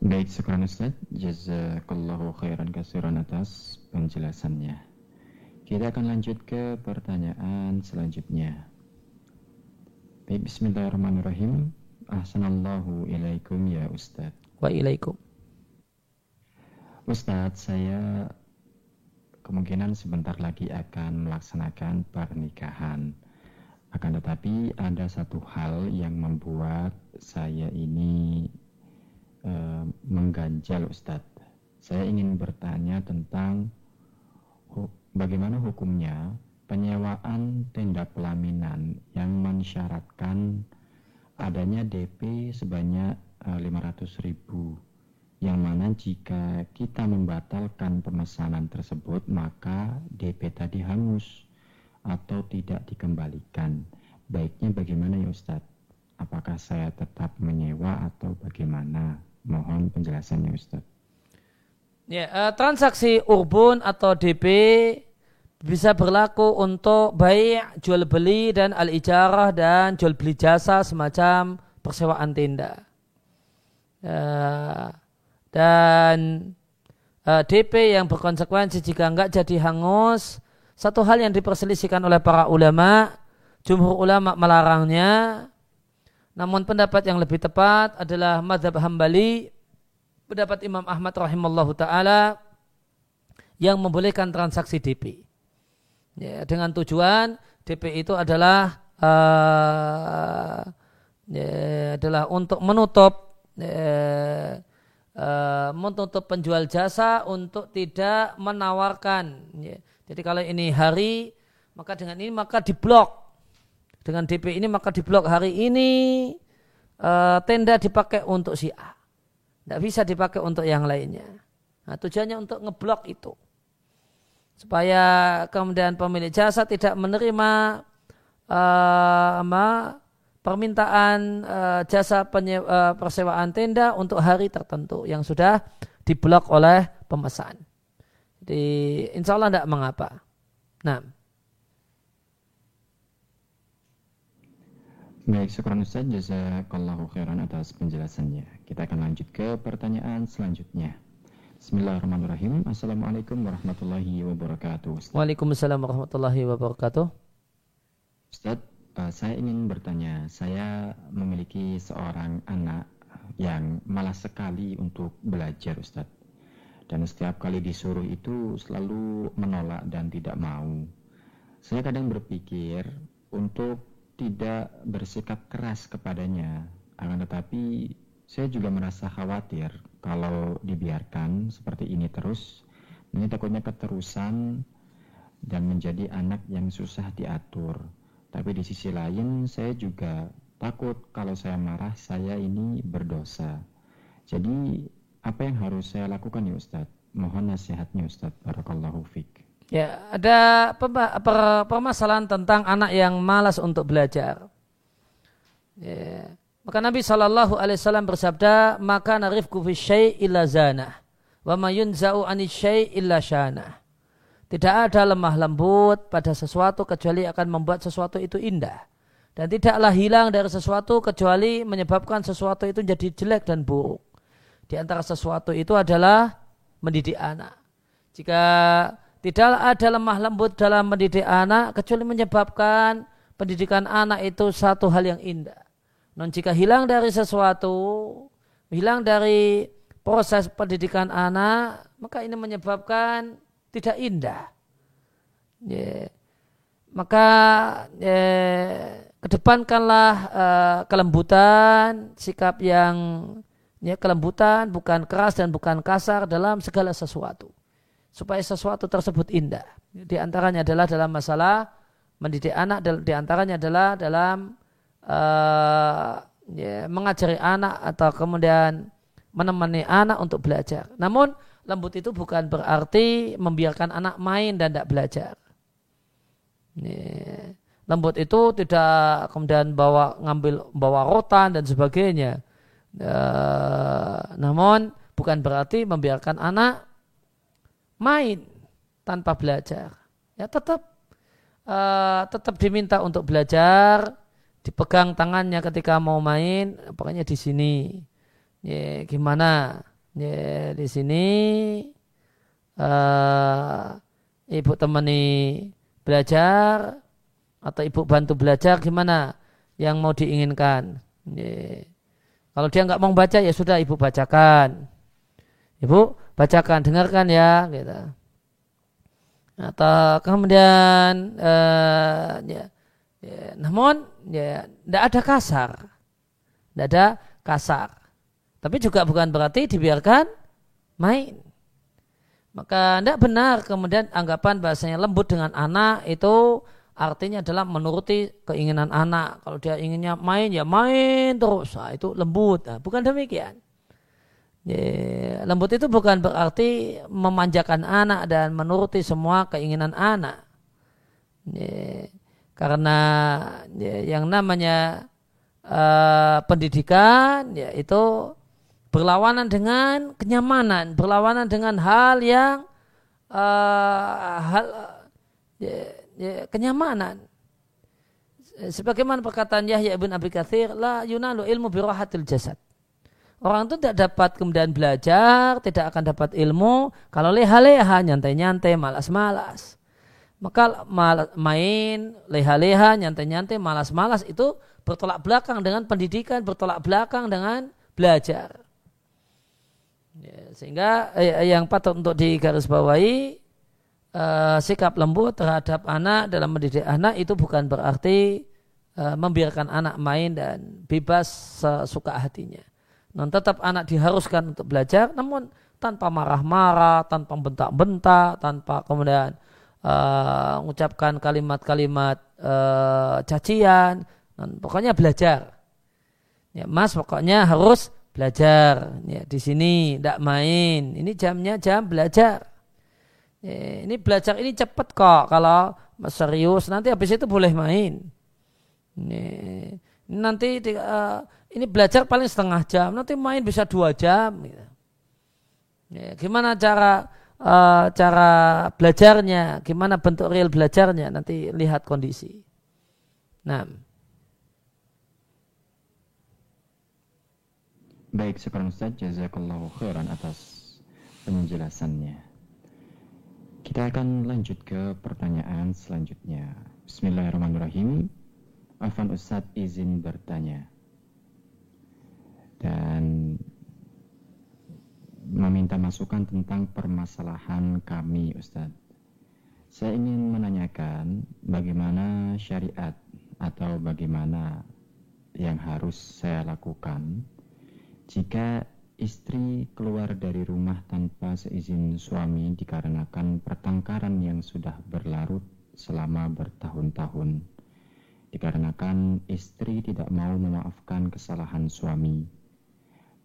Baik, sekarang Ustaz. Jazakallahu khairan kasiran atas penjelasannya. Kita akan lanjut ke pertanyaan selanjutnya. Baik, bismillahirrahmanirrahim. Ahsanallahu ilaikum ya Ustaz. Wa ilaikum. Ustaz, saya kemungkinan sebentar lagi akan melaksanakan pernikahan. Akan tetapi ada satu hal yang membuat saya ini uh, mengganjal Ustadz. Saya ingin bertanya tentang hu bagaimana hukumnya penyewaan tenda pelaminan yang mensyaratkan adanya DP sebanyak 500 eh, ribu. Yang mana jika kita membatalkan pemesanan tersebut maka DP tadi hangus atau tidak dikembalikan. Baiknya bagaimana ya Ustadz? Apakah saya tetap menyewa atau bagaimana mohon penjelasannya Ustadz ya uh, transaksi urbun atau DP bisa berlaku untuk baik jual beli dan al-ijarah dan jual beli jasa semacam persewaan tenda. Uh, dan uh, ya, DP yang berkonsekuensi jika enggak jadi hangus, satu hal yang diperselisihkan oleh para ulama, jumhur ulama melarangnya, namun pendapat yang lebih tepat adalah madhab hambali, pendapat Imam Ahmad rahimallahu ta'ala, yang membolehkan transaksi DP ya, dengan tujuan DP itu adalah uh, ya, adalah untuk menutup ya, uh, menutup penjual jasa untuk tidak menawarkan. Ya. Jadi kalau ini hari maka dengan ini maka diblok dengan DP ini maka diblok hari ini uh, tenda dipakai untuk si A, tidak bisa dipakai untuk yang lainnya. Nah, tujuannya untuk ngeblok itu supaya kemudian pemilik jasa tidak menerima uh, permintaan uh, jasa penye, uh, persewaan tenda untuk hari tertentu yang sudah diblok oleh pemesan. Jadi insya Allah tidak mengapa. Nah. Baik, syukur Ustaz. Jazakallahu khairan atas penjelasannya. Kita akan lanjut ke pertanyaan selanjutnya. Bismillahirrahmanirrahim. Assalamualaikum warahmatullahi wabarakatuh. Ustaz. Waalaikumsalam warahmatullahi wabarakatuh. Ustaz, uh, saya ingin bertanya. Saya memiliki seorang anak yang malas sekali untuk belajar, Ustaz. Dan setiap kali disuruh itu selalu menolak dan tidak mau. Saya kadang berpikir untuk tidak bersikap keras kepadanya, akan tetapi saya juga merasa khawatir kalau dibiarkan seperti ini terus, ini takutnya keterusan dan menjadi anak yang susah diatur. Tapi di sisi lain saya juga takut kalau saya marah saya ini berdosa. Jadi apa yang harus saya lakukan ya Ustadz? Mohon nasihatnya Ustadz. Barakallahu fiqh. Ya, ada permasalahan tentang anak yang malas untuk belajar. Ya. Maka Nabi Shallallahu Alaihi Wasallam bersabda, maka narifku fi syai illa zana, wa mayun zau ani syai illa shana. Tidak ada lemah lembut pada sesuatu kecuali akan membuat sesuatu itu indah. Dan tidaklah hilang dari sesuatu kecuali menyebabkan sesuatu itu jadi jelek dan buruk. Di antara sesuatu itu adalah mendidik anak. Jika tidak ada lemah lembut dalam mendidik anak kecuali menyebabkan pendidikan anak itu satu hal yang indah Non jika hilang dari sesuatu, hilang dari proses pendidikan anak, maka ini menyebabkan tidak indah. Yeah. Maka yeah, kedepankanlah uh, kelembutan, sikap yang ya kelembutan, bukan keras dan bukan kasar dalam segala sesuatu. Supaya sesuatu tersebut indah. Di antaranya adalah dalam masalah mendidik anak, di antaranya adalah dalam uh, ya, mengajari anak atau kemudian menemani anak untuk belajar. Namun lembut itu bukan berarti membiarkan anak main dan tidak belajar. Ya, lembut itu tidak kemudian bawa ngambil bawa rotan dan sebagainya. Uh, namun bukan berarti membiarkan anak main tanpa belajar. Ya tetap uh, tetap diminta untuk belajar dipegang tangannya ketika mau main pokoknya di sini. Ya gimana? Ya di sini. Uh, ibu temani belajar atau ibu bantu belajar gimana yang mau diinginkan? Ya. kalau dia nggak mau baca ya sudah ibu bacakan. Ibu bacakan dengarkan ya gitu atau kemudian uh, ya, ya, namun ya tidak ada kasar, tidak ada kasar. Tapi juga bukan berarti dibiarkan main. Maka tidak benar kemudian anggapan bahasanya lembut dengan anak itu artinya adalah menuruti keinginan anak. Kalau dia inginnya main ya main terus, nah, itu lembut. Nah, bukan demikian. Ya, lembut itu bukan berarti memanjakan anak dan menuruti semua keinginan anak. Ya, karena ya, yang namanya uh, pendidikan ya itu berlawanan dengan kenyamanan, berlawanan dengan hal yang uh, hal ya, ya, kenyamanan. Sebagaimana perkataan Yahya ibn Abi Kathir, la yunalu ilmu birohatil jasad. Orang itu tidak dapat kemudian belajar, tidak akan dapat ilmu kalau leha-leha, nyantai-nyantai, malas-malas. Maka main, leha-leha, nyantai-nyantai, malas-malas itu bertolak belakang dengan pendidikan, bertolak belakang dengan belajar. Ya, sehingga eh, yang patut untuk digarisbawahi eh, sikap lembut terhadap anak dalam mendidik anak itu bukan berarti eh, membiarkan anak main dan bebas sesuka hatinya. Non tetap anak diharuskan untuk belajar, namun tanpa marah-marah, tanpa bentak-bentak, tanpa kemudian uh, mengucapkan kalimat-kalimat uh, cacian, dan pokoknya belajar. Ya, mas pokoknya harus belajar. Ya, di sini tidak main. Ini jamnya jam belajar. Ya, ini belajar ini cepat kok. Kalau serius nanti habis itu boleh main. Ini, nanti uh, ini belajar paling setengah jam, nanti main bisa dua jam. Gitu. Ya, gimana cara uh, cara belajarnya, gimana bentuk real belajarnya, nanti lihat kondisi. Nah. Baik, sekarang Ustaz, jazakallahu khairan atas penjelasannya. Kita akan lanjut ke pertanyaan selanjutnya. Bismillahirrahmanirrahim. Afan Ustaz izin bertanya. Dan meminta masukan tentang permasalahan kami Ustaz. Saya ingin menanyakan bagaimana syariat atau bagaimana yang harus saya lakukan jika istri keluar dari rumah tanpa seizin suami dikarenakan pertengkaran yang sudah berlarut selama bertahun-tahun. Dikarenakan istri tidak mau memaafkan kesalahan suami.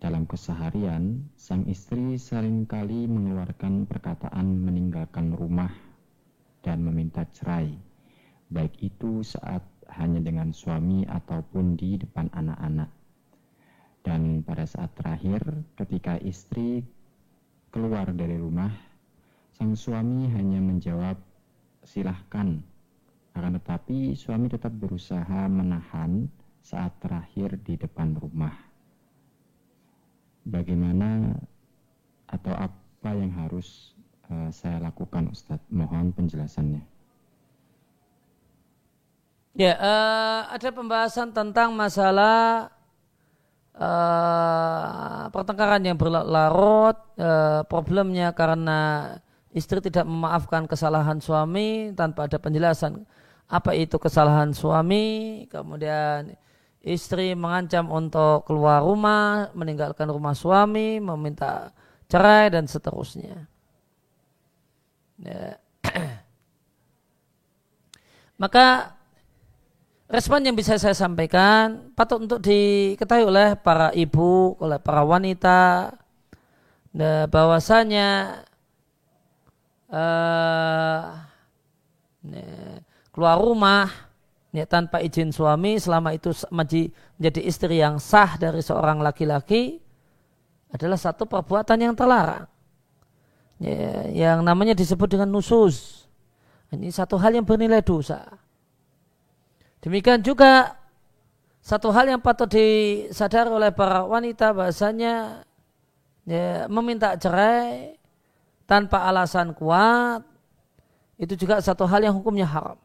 Dalam keseharian, sang istri sering kali mengeluarkan perkataan meninggalkan rumah dan meminta cerai, baik itu saat hanya dengan suami ataupun di depan anak-anak. Dan pada saat terakhir, ketika istri keluar dari rumah, sang suami hanya menjawab, "Silahkan." Akan tetapi, suami tetap berusaha menahan saat terakhir di depan rumah. Bagaimana atau apa yang harus uh, saya lakukan, Ustadz? Mohon penjelasannya. Ya, uh, ada pembahasan tentang masalah uh, pertengkaran yang berlarut, uh, problemnya karena istri tidak memaafkan kesalahan suami tanpa ada penjelasan apa itu kesalahan suami, kemudian istri mengancam untuk keluar rumah, meninggalkan rumah suami, meminta cerai dan seterusnya. Ya. Maka respon yang bisa saya sampaikan patut untuk diketahui oleh para ibu, oleh para wanita, bahwasanya uh, keluar rumah ya, tanpa izin suami selama itu menjadi istri yang sah dari seorang laki-laki adalah satu perbuatan yang terlarang. Ya, yang namanya disebut dengan nusus. Ini satu hal yang bernilai dosa. Demikian juga satu hal yang patut disadari oleh para wanita bahasanya ya, meminta cerai tanpa alasan kuat itu juga satu hal yang hukumnya haram.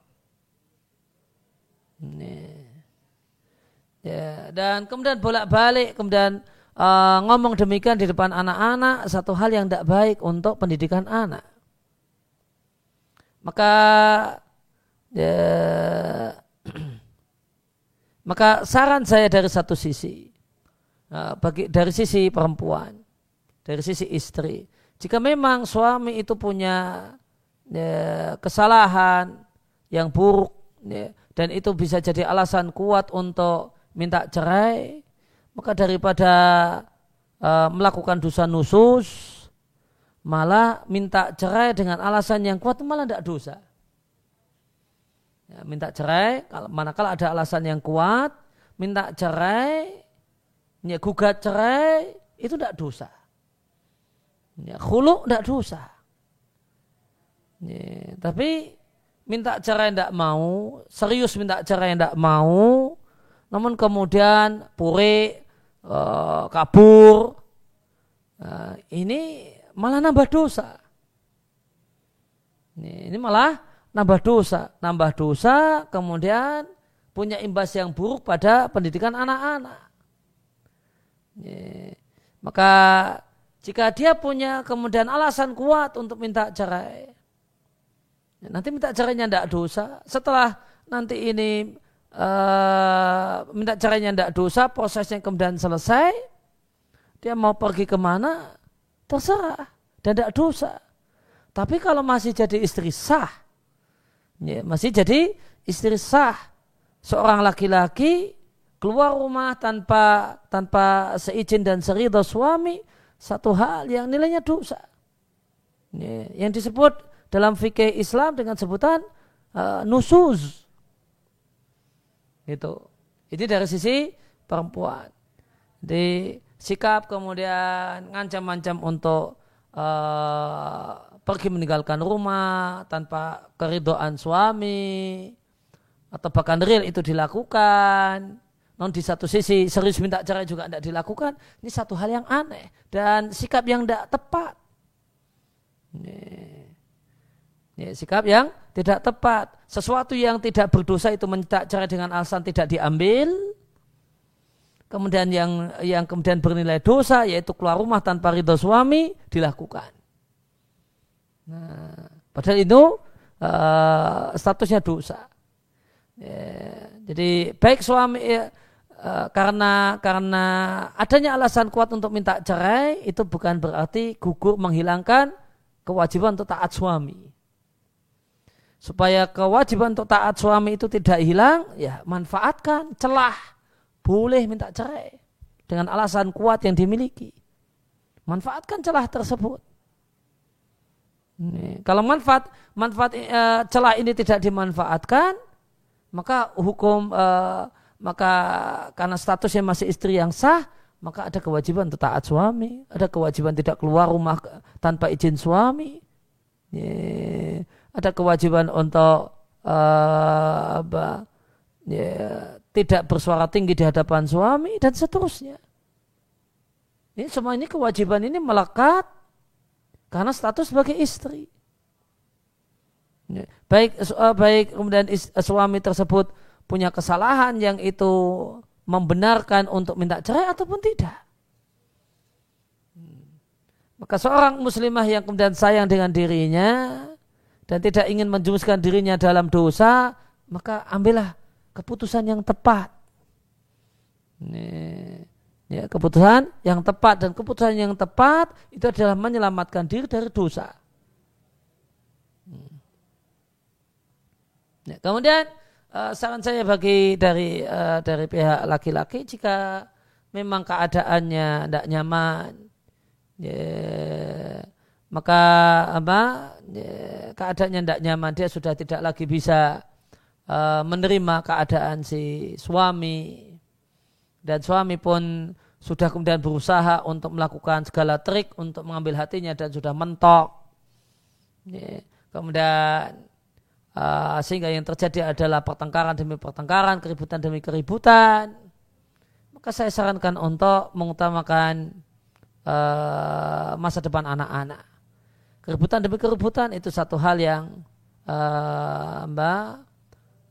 Ya, dan kemudian bolak-balik kemudian uh, ngomong demikian di depan anak-anak satu hal yang tidak baik untuk pendidikan anak. Maka ya, maka saran saya dari satu sisi, uh, bagi dari sisi perempuan, dari sisi istri, jika memang suami itu punya ya, kesalahan yang buruk ya, dan itu bisa jadi alasan kuat untuk minta cerai, maka daripada uh, melakukan dosa nusus, malah minta cerai dengan alasan yang kuat malah tidak dosa. Ya, minta cerai manakala ada alasan yang kuat minta cerai ya, gugat cerai itu tidak dosa. Ya, khulu tidak dosa. Ya, tapi minta cerai tidak mau serius minta cerai tidak mau namun kemudian pure uh, kabur. Uh, ini malah nambah dosa. Ini, ini malah nambah dosa, nambah dosa, kemudian punya imbas yang buruk pada pendidikan anak-anak. Maka jika dia punya kemudian alasan kuat untuk minta cerai, nanti minta cerainya tidak dosa. Setelah nanti ini uh, minta cerainya tidak dosa, prosesnya kemudian selesai, dia mau pergi ke mana, terserah dan tidak dosa. Tapi kalau masih jadi istri sah, ya, masih jadi istri sah seorang laki-laki keluar rumah tanpa tanpa seizin dan seridho suami satu hal yang nilainya dosa ya, yang disebut dalam fikih Islam dengan sebutan uh, nusuz Itu. Ini dari sisi perempuan. Jadi sikap kemudian ngancam-ngancam untuk uh, pergi meninggalkan rumah tanpa keridoan suami atau bahkan real itu dilakukan. Non di satu sisi serius minta cerai juga tidak dilakukan. Ini satu hal yang aneh dan sikap yang tidak tepat. Ini, ini sikap yang tidak tepat sesuatu yang tidak berdosa itu minta cerai dengan alasan tidak diambil kemudian yang yang kemudian bernilai dosa yaitu keluar rumah tanpa ridho suami dilakukan Nah, padahal itu uh, statusnya dosa. Ya, jadi baik suami ya, uh, karena karena adanya alasan kuat untuk minta cerai itu bukan berarti gugur menghilangkan kewajiban untuk taat suami. Supaya kewajiban untuk taat suami itu tidak hilang, ya manfaatkan celah boleh minta cerai dengan alasan kuat yang dimiliki. Manfaatkan celah tersebut. Ini. Kalau manfaat manfaat e, celah ini tidak dimanfaatkan, maka hukum e, maka karena statusnya masih istri yang sah, maka ada kewajiban untuk taat suami, ada kewajiban tidak keluar rumah tanpa izin suami, ya, ada kewajiban untuk e, apa, ya, tidak bersuara tinggi di hadapan suami dan seterusnya. Ini semua ini kewajiban ini melekat karena status sebagai istri. Ya, baik eh, baik kemudian eh, suami tersebut punya kesalahan yang itu membenarkan untuk minta cerai ataupun tidak. Hmm. Maka seorang muslimah yang kemudian sayang dengan dirinya dan tidak ingin menjumuskan dirinya dalam dosa, maka ambillah keputusan yang tepat. Nih ya, keputusan yang tepat dan keputusan yang tepat itu adalah menyelamatkan diri dari dosa. Hmm. Ya, kemudian uh, saran saya bagi dari uh, dari pihak laki-laki jika memang keadaannya tidak nyaman, ya, maka apa ya, keadaannya tidak nyaman dia sudah tidak lagi bisa uh, menerima keadaan si suami dan suami pun sudah kemudian berusaha untuk melakukan segala trik untuk mengambil hatinya dan sudah mentok. Kemudian uh, sehingga yang terjadi adalah pertengkaran demi pertengkaran, keributan demi keributan. Maka saya sarankan untuk mengutamakan uh, masa depan anak-anak. Keributan demi keributan itu satu hal yang uh, Mbak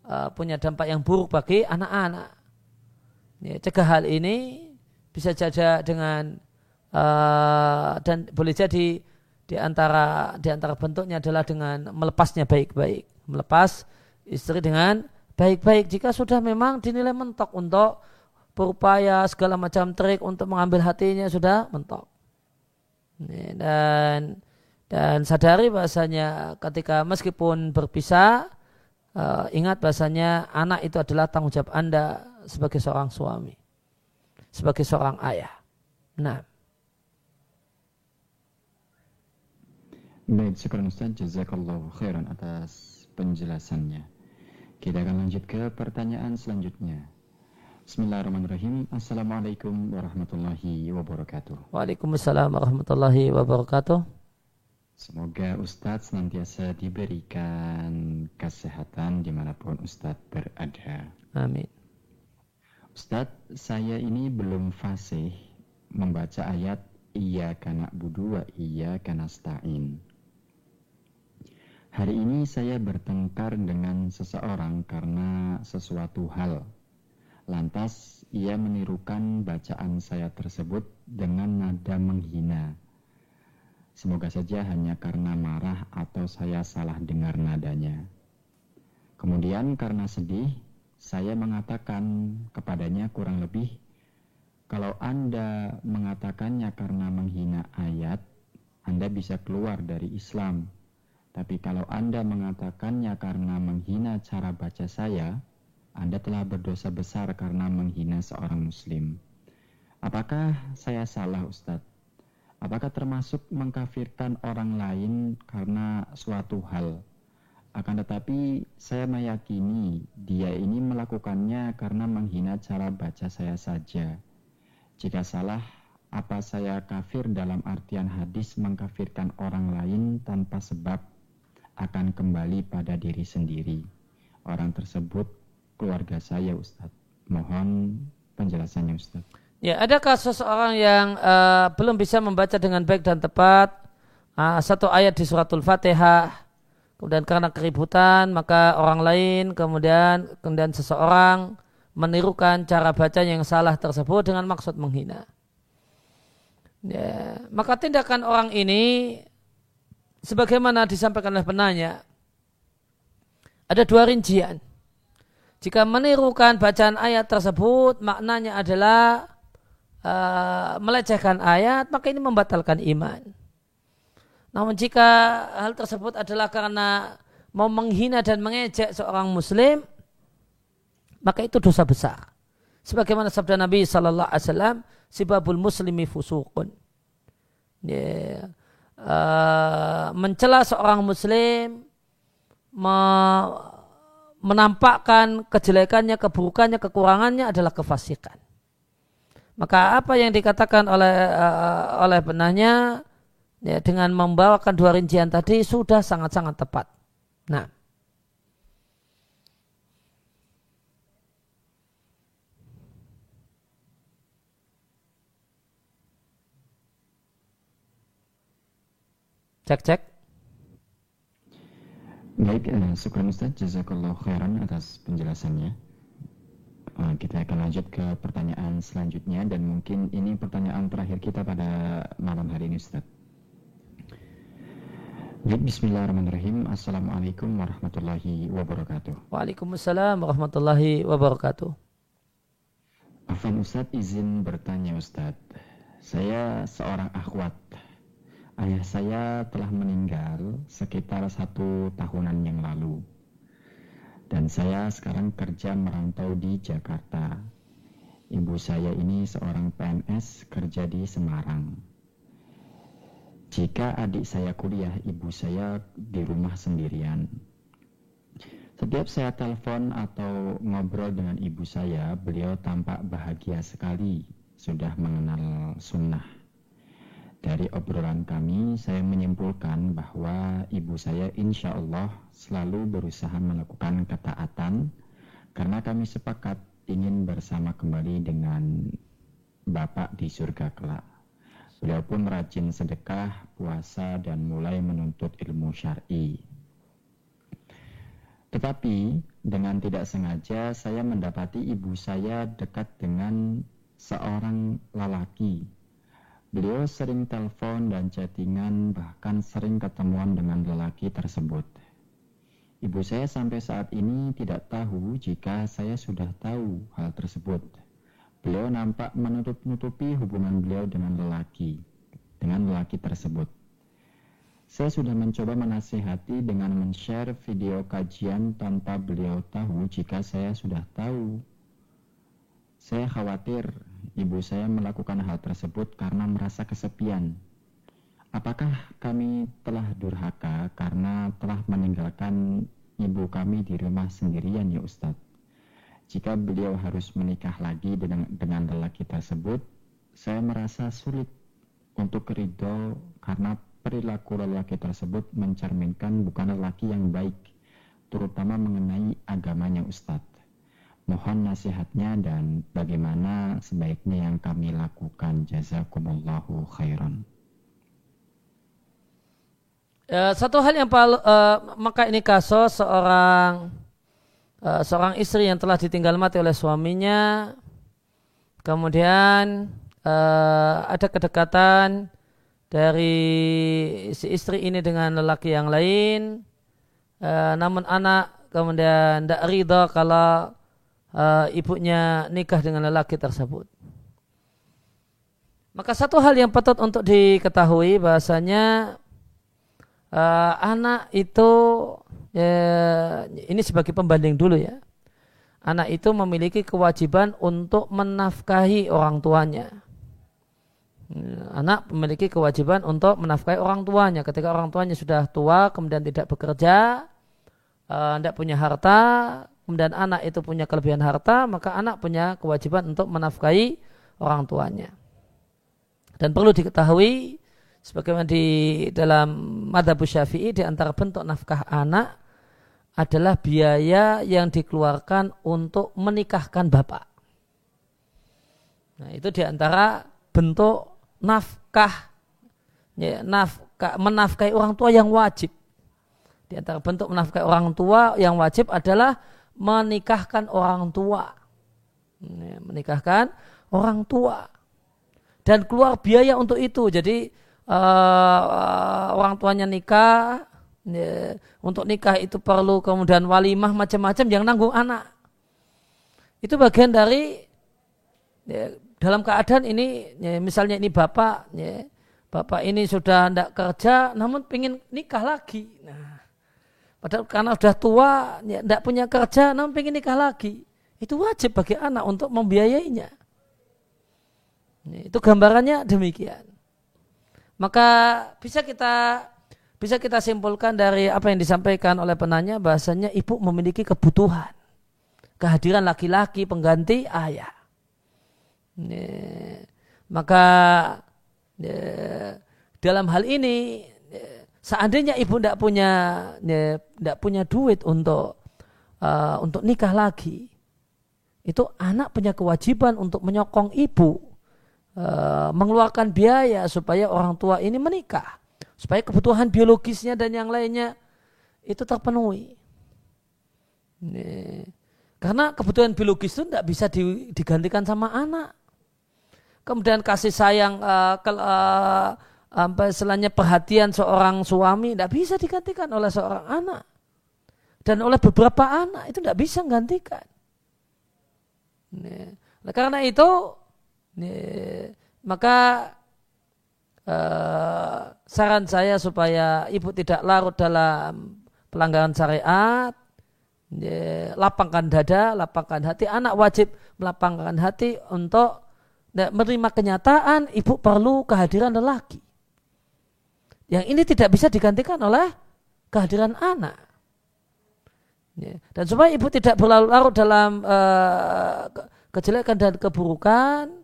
uh, punya dampak yang buruk bagi anak-anak. Ya, cegah hal ini bisa saja dengan uh, dan boleh jadi di antara di antara bentuknya adalah dengan melepasnya baik-baik, melepas istri dengan baik-baik jika sudah memang dinilai mentok untuk berupaya segala macam trik untuk mengambil hatinya sudah mentok. Ini, dan dan sadari bahasanya ketika meskipun berpisah uh, ingat bahasanya anak itu adalah tanggung jawab Anda sebagai seorang suami, sebagai seorang ayah. Nah. Baik, syukur Ustaz. Jazakallahu khairan atas penjelasannya. Kita akan lanjut ke pertanyaan selanjutnya. Bismillahirrahmanirrahim. Assalamualaikum warahmatullahi wabarakatuh. Waalaikumsalam warahmatullahi wabarakatuh. Semoga Ustadz senantiasa diberikan kesehatan di mana pun Ustadz berada. Amin. Ustadz, saya ini belum fasih membaca ayat Iya kana budu wa iya kana stain. Hari ini saya bertengkar dengan seseorang karena sesuatu hal. Lantas ia menirukan bacaan saya tersebut dengan nada menghina. Semoga saja hanya karena marah atau saya salah dengar nadanya. Kemudian karena sedih, saya mengatakan kepadanya kurang lebih, kalau Anda mengatakannya karena menghina ayat, Anda bisa keluar dari Islam. Tapi kalau Anda mengatakannya karena menghina cara baca saya, Anda telah berdosa besar karena menghina seorang Muslim. Apakah saya salah Ustadz? Apakah termasuk mengkafirkan orang lain karena suatu hal? Akan tetapi saya meyakini dia ini melakukannya karena menghina cara baca saya saja. Jika salah, apa saya kafir dalam artian hadis mengkafirkan orang lain tanpa sebab akan kembali pada diri sendiri. Orang tersebut keluarga saya Ustadz. Mohon penjelasannya Ustadz. Ya, adakah seseorang yang uh, belum bisa membaca dengan baik dan tepat uh, satu ayat di suratul Fatihah kemudian karena keributan maka orang lain kemudian kemudian seseorang menirukan cara baca yang salah tersebut dengan maksud menghina. Ya, maka tindakan orang ini sebagaimana disampaikan oleh penanya ada dua rincian. Jika menirukan bacaan ayat tersebut maknanya adalah uh, melecehkan ayat maka ini membatalkan iman. Namun jika hal tersebut adalah karena mau menghina dan mengejek seorang muslim, maka itu dosa besar. Sebagaimana sabda Nabi Sallallahu Alaihi Wasallam, sibabul muslimi fusukun. Yeah. Uh, mencela seorang muslim, me menampakkan kejelekannya, keburukannya, kekurangannya adalah kefasikan. Maka apa yang dikatakan oleh uh, oleh penanya ya, dengan membawakan dua rincian tadi sudah sangat-sangat tepat. Nah, cek cek. Baik, uh, syukur Ustaz, jazakallah khairan atas penjelasannya. Uh, kita akan lanjut ke pertanyaan selanjutnya dan mungkin ini pertanyaan terakhir kita pada malam hari ini Ustaz. Baik, bismillahirrahmanirrahim. Assalamualaikum warahmatullahi wabarakatuh. Waalaikumsalam warahmatullahi wabarakatuh. Afan Ustadz izin bertanya Ustadz. Saya seorang akhwat. Ayah saya telah meninggal sekitar satu tahunan yang lalu. Dan saya sekarang kerja merantau di Jakarta. Ibu saya ini seorang PNS kerja di Semarang. Jika adik saya kuliah, ibu saya di rumah sendirian. Setiap saya telepon atau ngobrol dengan ibu saya, beliau tampak bahagia sekali sudah mengenal sunnah. Dari obrolan kami, saya menyimpulkan bahwa ibu saya insya Allah selalu berusaha melakukan ketaatan karena kami sepakat ingin bersama kembali dengan Bapak di surga kelak. Beliau pun rajin sedekah, puasa, dan mulai menuntut ilmu syar'i. Tetapi dengan tidak sengaja saya mendapati ibu saya dekat dengan seorang lelaki. Beliau sering telepon dan chattingan bahkan sering ketemuan dengan lelaki tersebut. Ibu saya sampai saat ini tidak tahu jika saya sudah tahu hal tersebut. Beliau nampak menutup-nutupi hubungan beliau dengan lelaki, dengan lelaki tersebut. Saya sudah mencoba menasihati dengan men-share video kajian tanpa beliau tahu jika saya sudah tahu. Saya khawatir ibu saya melakukan hal tersebut karena merasa kesepian. Apakah kami telah durhaka karena telah meninggalkan ibu kami di rumah sendirian ya Ustadz? jika beliau harus menikah lagi dengan, dengan lelaki tersebut, saya merasa sulit untuk ridho karena perilaku lelaki tersebut mencerminkan bukan lelaki yang baik, terutama mengenai agamanya Ustadz. Mohon nasihatnya dan bagaimana sebaiknya yang kami lakukan. Jazakumullahu khairan. Uh, satu hal yang paling uh, maka ini kasus seorang uh, seorang istri yang telah ditinggal mati oleh suaminya, kemudian uh, ada kedekatan dari si istri ini dengan lelaki yang lain, uh, namun anak kemudian tidak ridho kalau uh, ibunya nikah dengan lelaki tersebut. Maka satu hal yang patut untuk diketahui bahasanya uh, anak itu ya, ini sebagai pembanding dulu ya. Anak itu memiliki kewajiban untuk menafkahi orang tuanya. Anak memiliki kewajiban untuk menafkahi orang tuanya. Ketika orang tuanya sudah tua kemudian tidak bekerja, tidak uh, punya harta, kemudian anak itu punya kelebihan harta, maka anak punya kewajiban untuk menafkahi orang tuanya. Dan perlu diketahui, sebagaimana di dalam madhab syafi'i, di antara bentuk nafkah anak adalah biaya yang dikeluarkan untuk menikahkan bapak. Nah itu di antara bentuk nafkah, ya, nafkah menafkahi orang tua yang wajib. Di antara bentuk menafkahi orang tua yang wajib adalah menikahkan orang tua. Menikahkan orang tua. Dan keluar biaya untuk itu. Jadi uh, orang tuanya nikah, ya, untuk nikah itu perlu kemudian walimah macam-macam yang nanggung anak. Itu bagian dari ya, dalam keadaan ini ya, misalnya ini bapak ya, bapak ini sudah tidak kerja namun ingin nikah lagi. Nah, Padahal karena sudah tua, ya, punya kerja, namun pengen nikah lagi. Itu wajib bagi anak untuk membiayainya. Itu gambarannya demikian. Maka bisa kita bisa kita simpulkan dari apa yang disampaikan oleh penanya bahasanya ibu memiliki kebutuhan kehadiran laki-laki pengganti ayah. Maka dalam hal ini seandainya ibu tidak punya tidak ya, punya duit untuk uh, untuk nikah lagi, itu anak punya kewajiban untuk menyokong ibu uh, mengeluarkan biaya supaya orang tua ini menikah, supaya kebutuhan biologisnya dan yang lainnya itu terpenuhi. Nih. Karena kebutuhan biologis itu tidak bisa digantikan sama anak. Kemudian kasih sayang uh, ke, uh, apa istilahnya perhatian seorang suami tidak bisa digantikan oleh seorang anak dan oleh beberapa anak itu tidak bisa menggantikan. Nah, karena itu nih, maka uh, saran saya supaya ibu tidak larut dalam pelanggaran syariat, nih, lapangkan dada, lapangkan hati. Anak wajib melapangkan hati untuk menerima kenyataan ibu perlu kehadiran lelaki. Yang ini tidak bisa digantikan oleh kehadiran anak. Ya. Dan supaya ibu tidak berlarut dalam uh, kejelekan dan keburukan,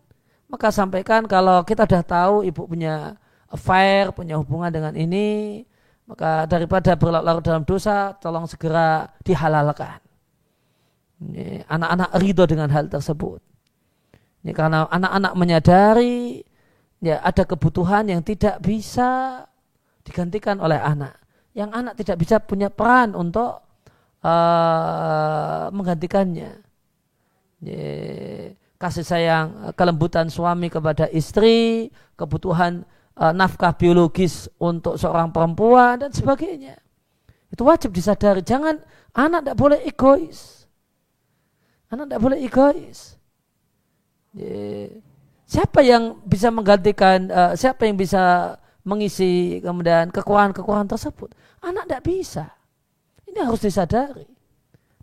maka sampaikan kalau kita sudah tahu ibu punya affair, punya hubungan dengan ini, maka daripada berlarut dalam dosa, tolong segera dihalalkan. Anak-anak ridho dengan hal tersebut. Ini karena anak-anak menyadari ya ada kebutuhan yang tidak bisa digantikan oleh anak. Yang anak tidak bisa punya peran untuk uh, menggantikannya. Kasih sayang, kelembutan suami kepada istri, kebutuhan uh, nafkah biologis untuk seorang perempuan dan sebagainya. Itu wajib disadari. Jangan anak tidak boleh egois. Anak tidak boleh egois. Siapa yang bisa menggantikan, uh, siapa yang bisa mengisi kemudian kekurangan-kekurangan tersebut. Anak tidak bisa. Ini harus disadari.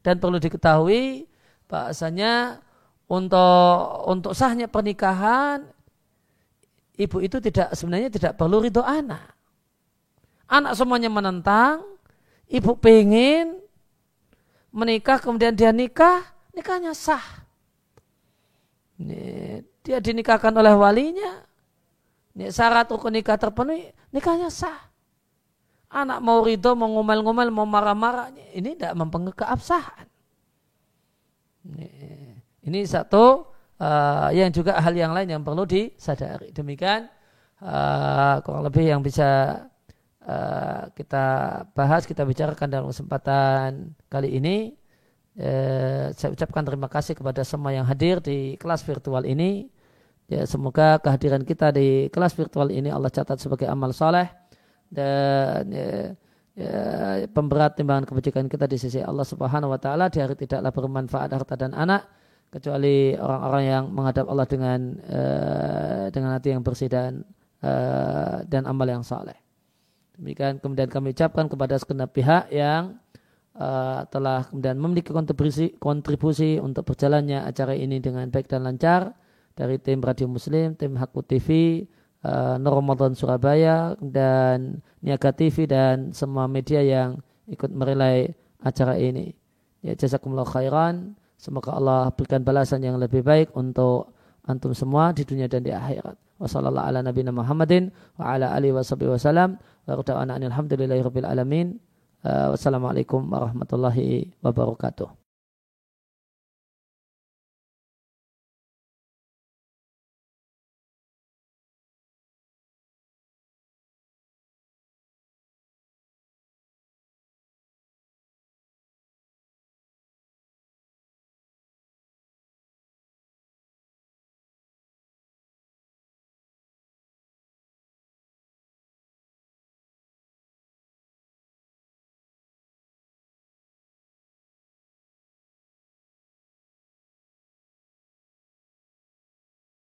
Dan perlu diketahui bahasanya untuk untuk sahnya pernikahan ibu itu tidak sebenarnya tidak perlu ridho anak. Anak semuanya menentang, ibu pengen menikah kemudian dia nikah, nikahnya sah. Dia dinikahkan oleh walinya, syarat rukun nikah terpenuhi, nikahnya sah. Anak mau ridho, mau ngomel-ngomel, mau marah-marah, ini tidak mempengaruhi keabsahan. Ini, ini satu uh, yang juga hal yang lain yang perlu disadari. Demikian uh, kurang lebih yang bisa uh, kita bahas, kita bicarakan dalam kesempatan kali ini. Uh, saya ucapkan terima kasih kepada semua yang hadir di kelas virtual ini. Ya, semoga kehadiran kita di kelas virtual ini Allah catat sebagai amal soleh dan ya, ya, pemberat timbangan kebajikan kita di sisi Allah Subhanahu wa taala di hari tidaklah bermanfaat harta dan anak kecuali orang-orang yang menghadap Allah dengan uh, dengan hati yang bersih dan uh, dan amal yang saleh. Demikian kemudian kami ucapkan kepada segenap pihak yang uh, telah kemudian memiliki kontribusi kontribusi untuk berjalannya acara ini dengan baik dan lancar dari tim Radio Muslim, tim Haku TV, uh, eh, Nur Ramadan Surabaya dan Niaga TV dan semua media yang ikut merelai acara ini. Ya jazakumullah khairan. Semoga Allah berikan balasan yang lebih baik untuk antum semua di dunia dan di akhirat. Wassalamualaikum warahmatullahi wabarakatuh.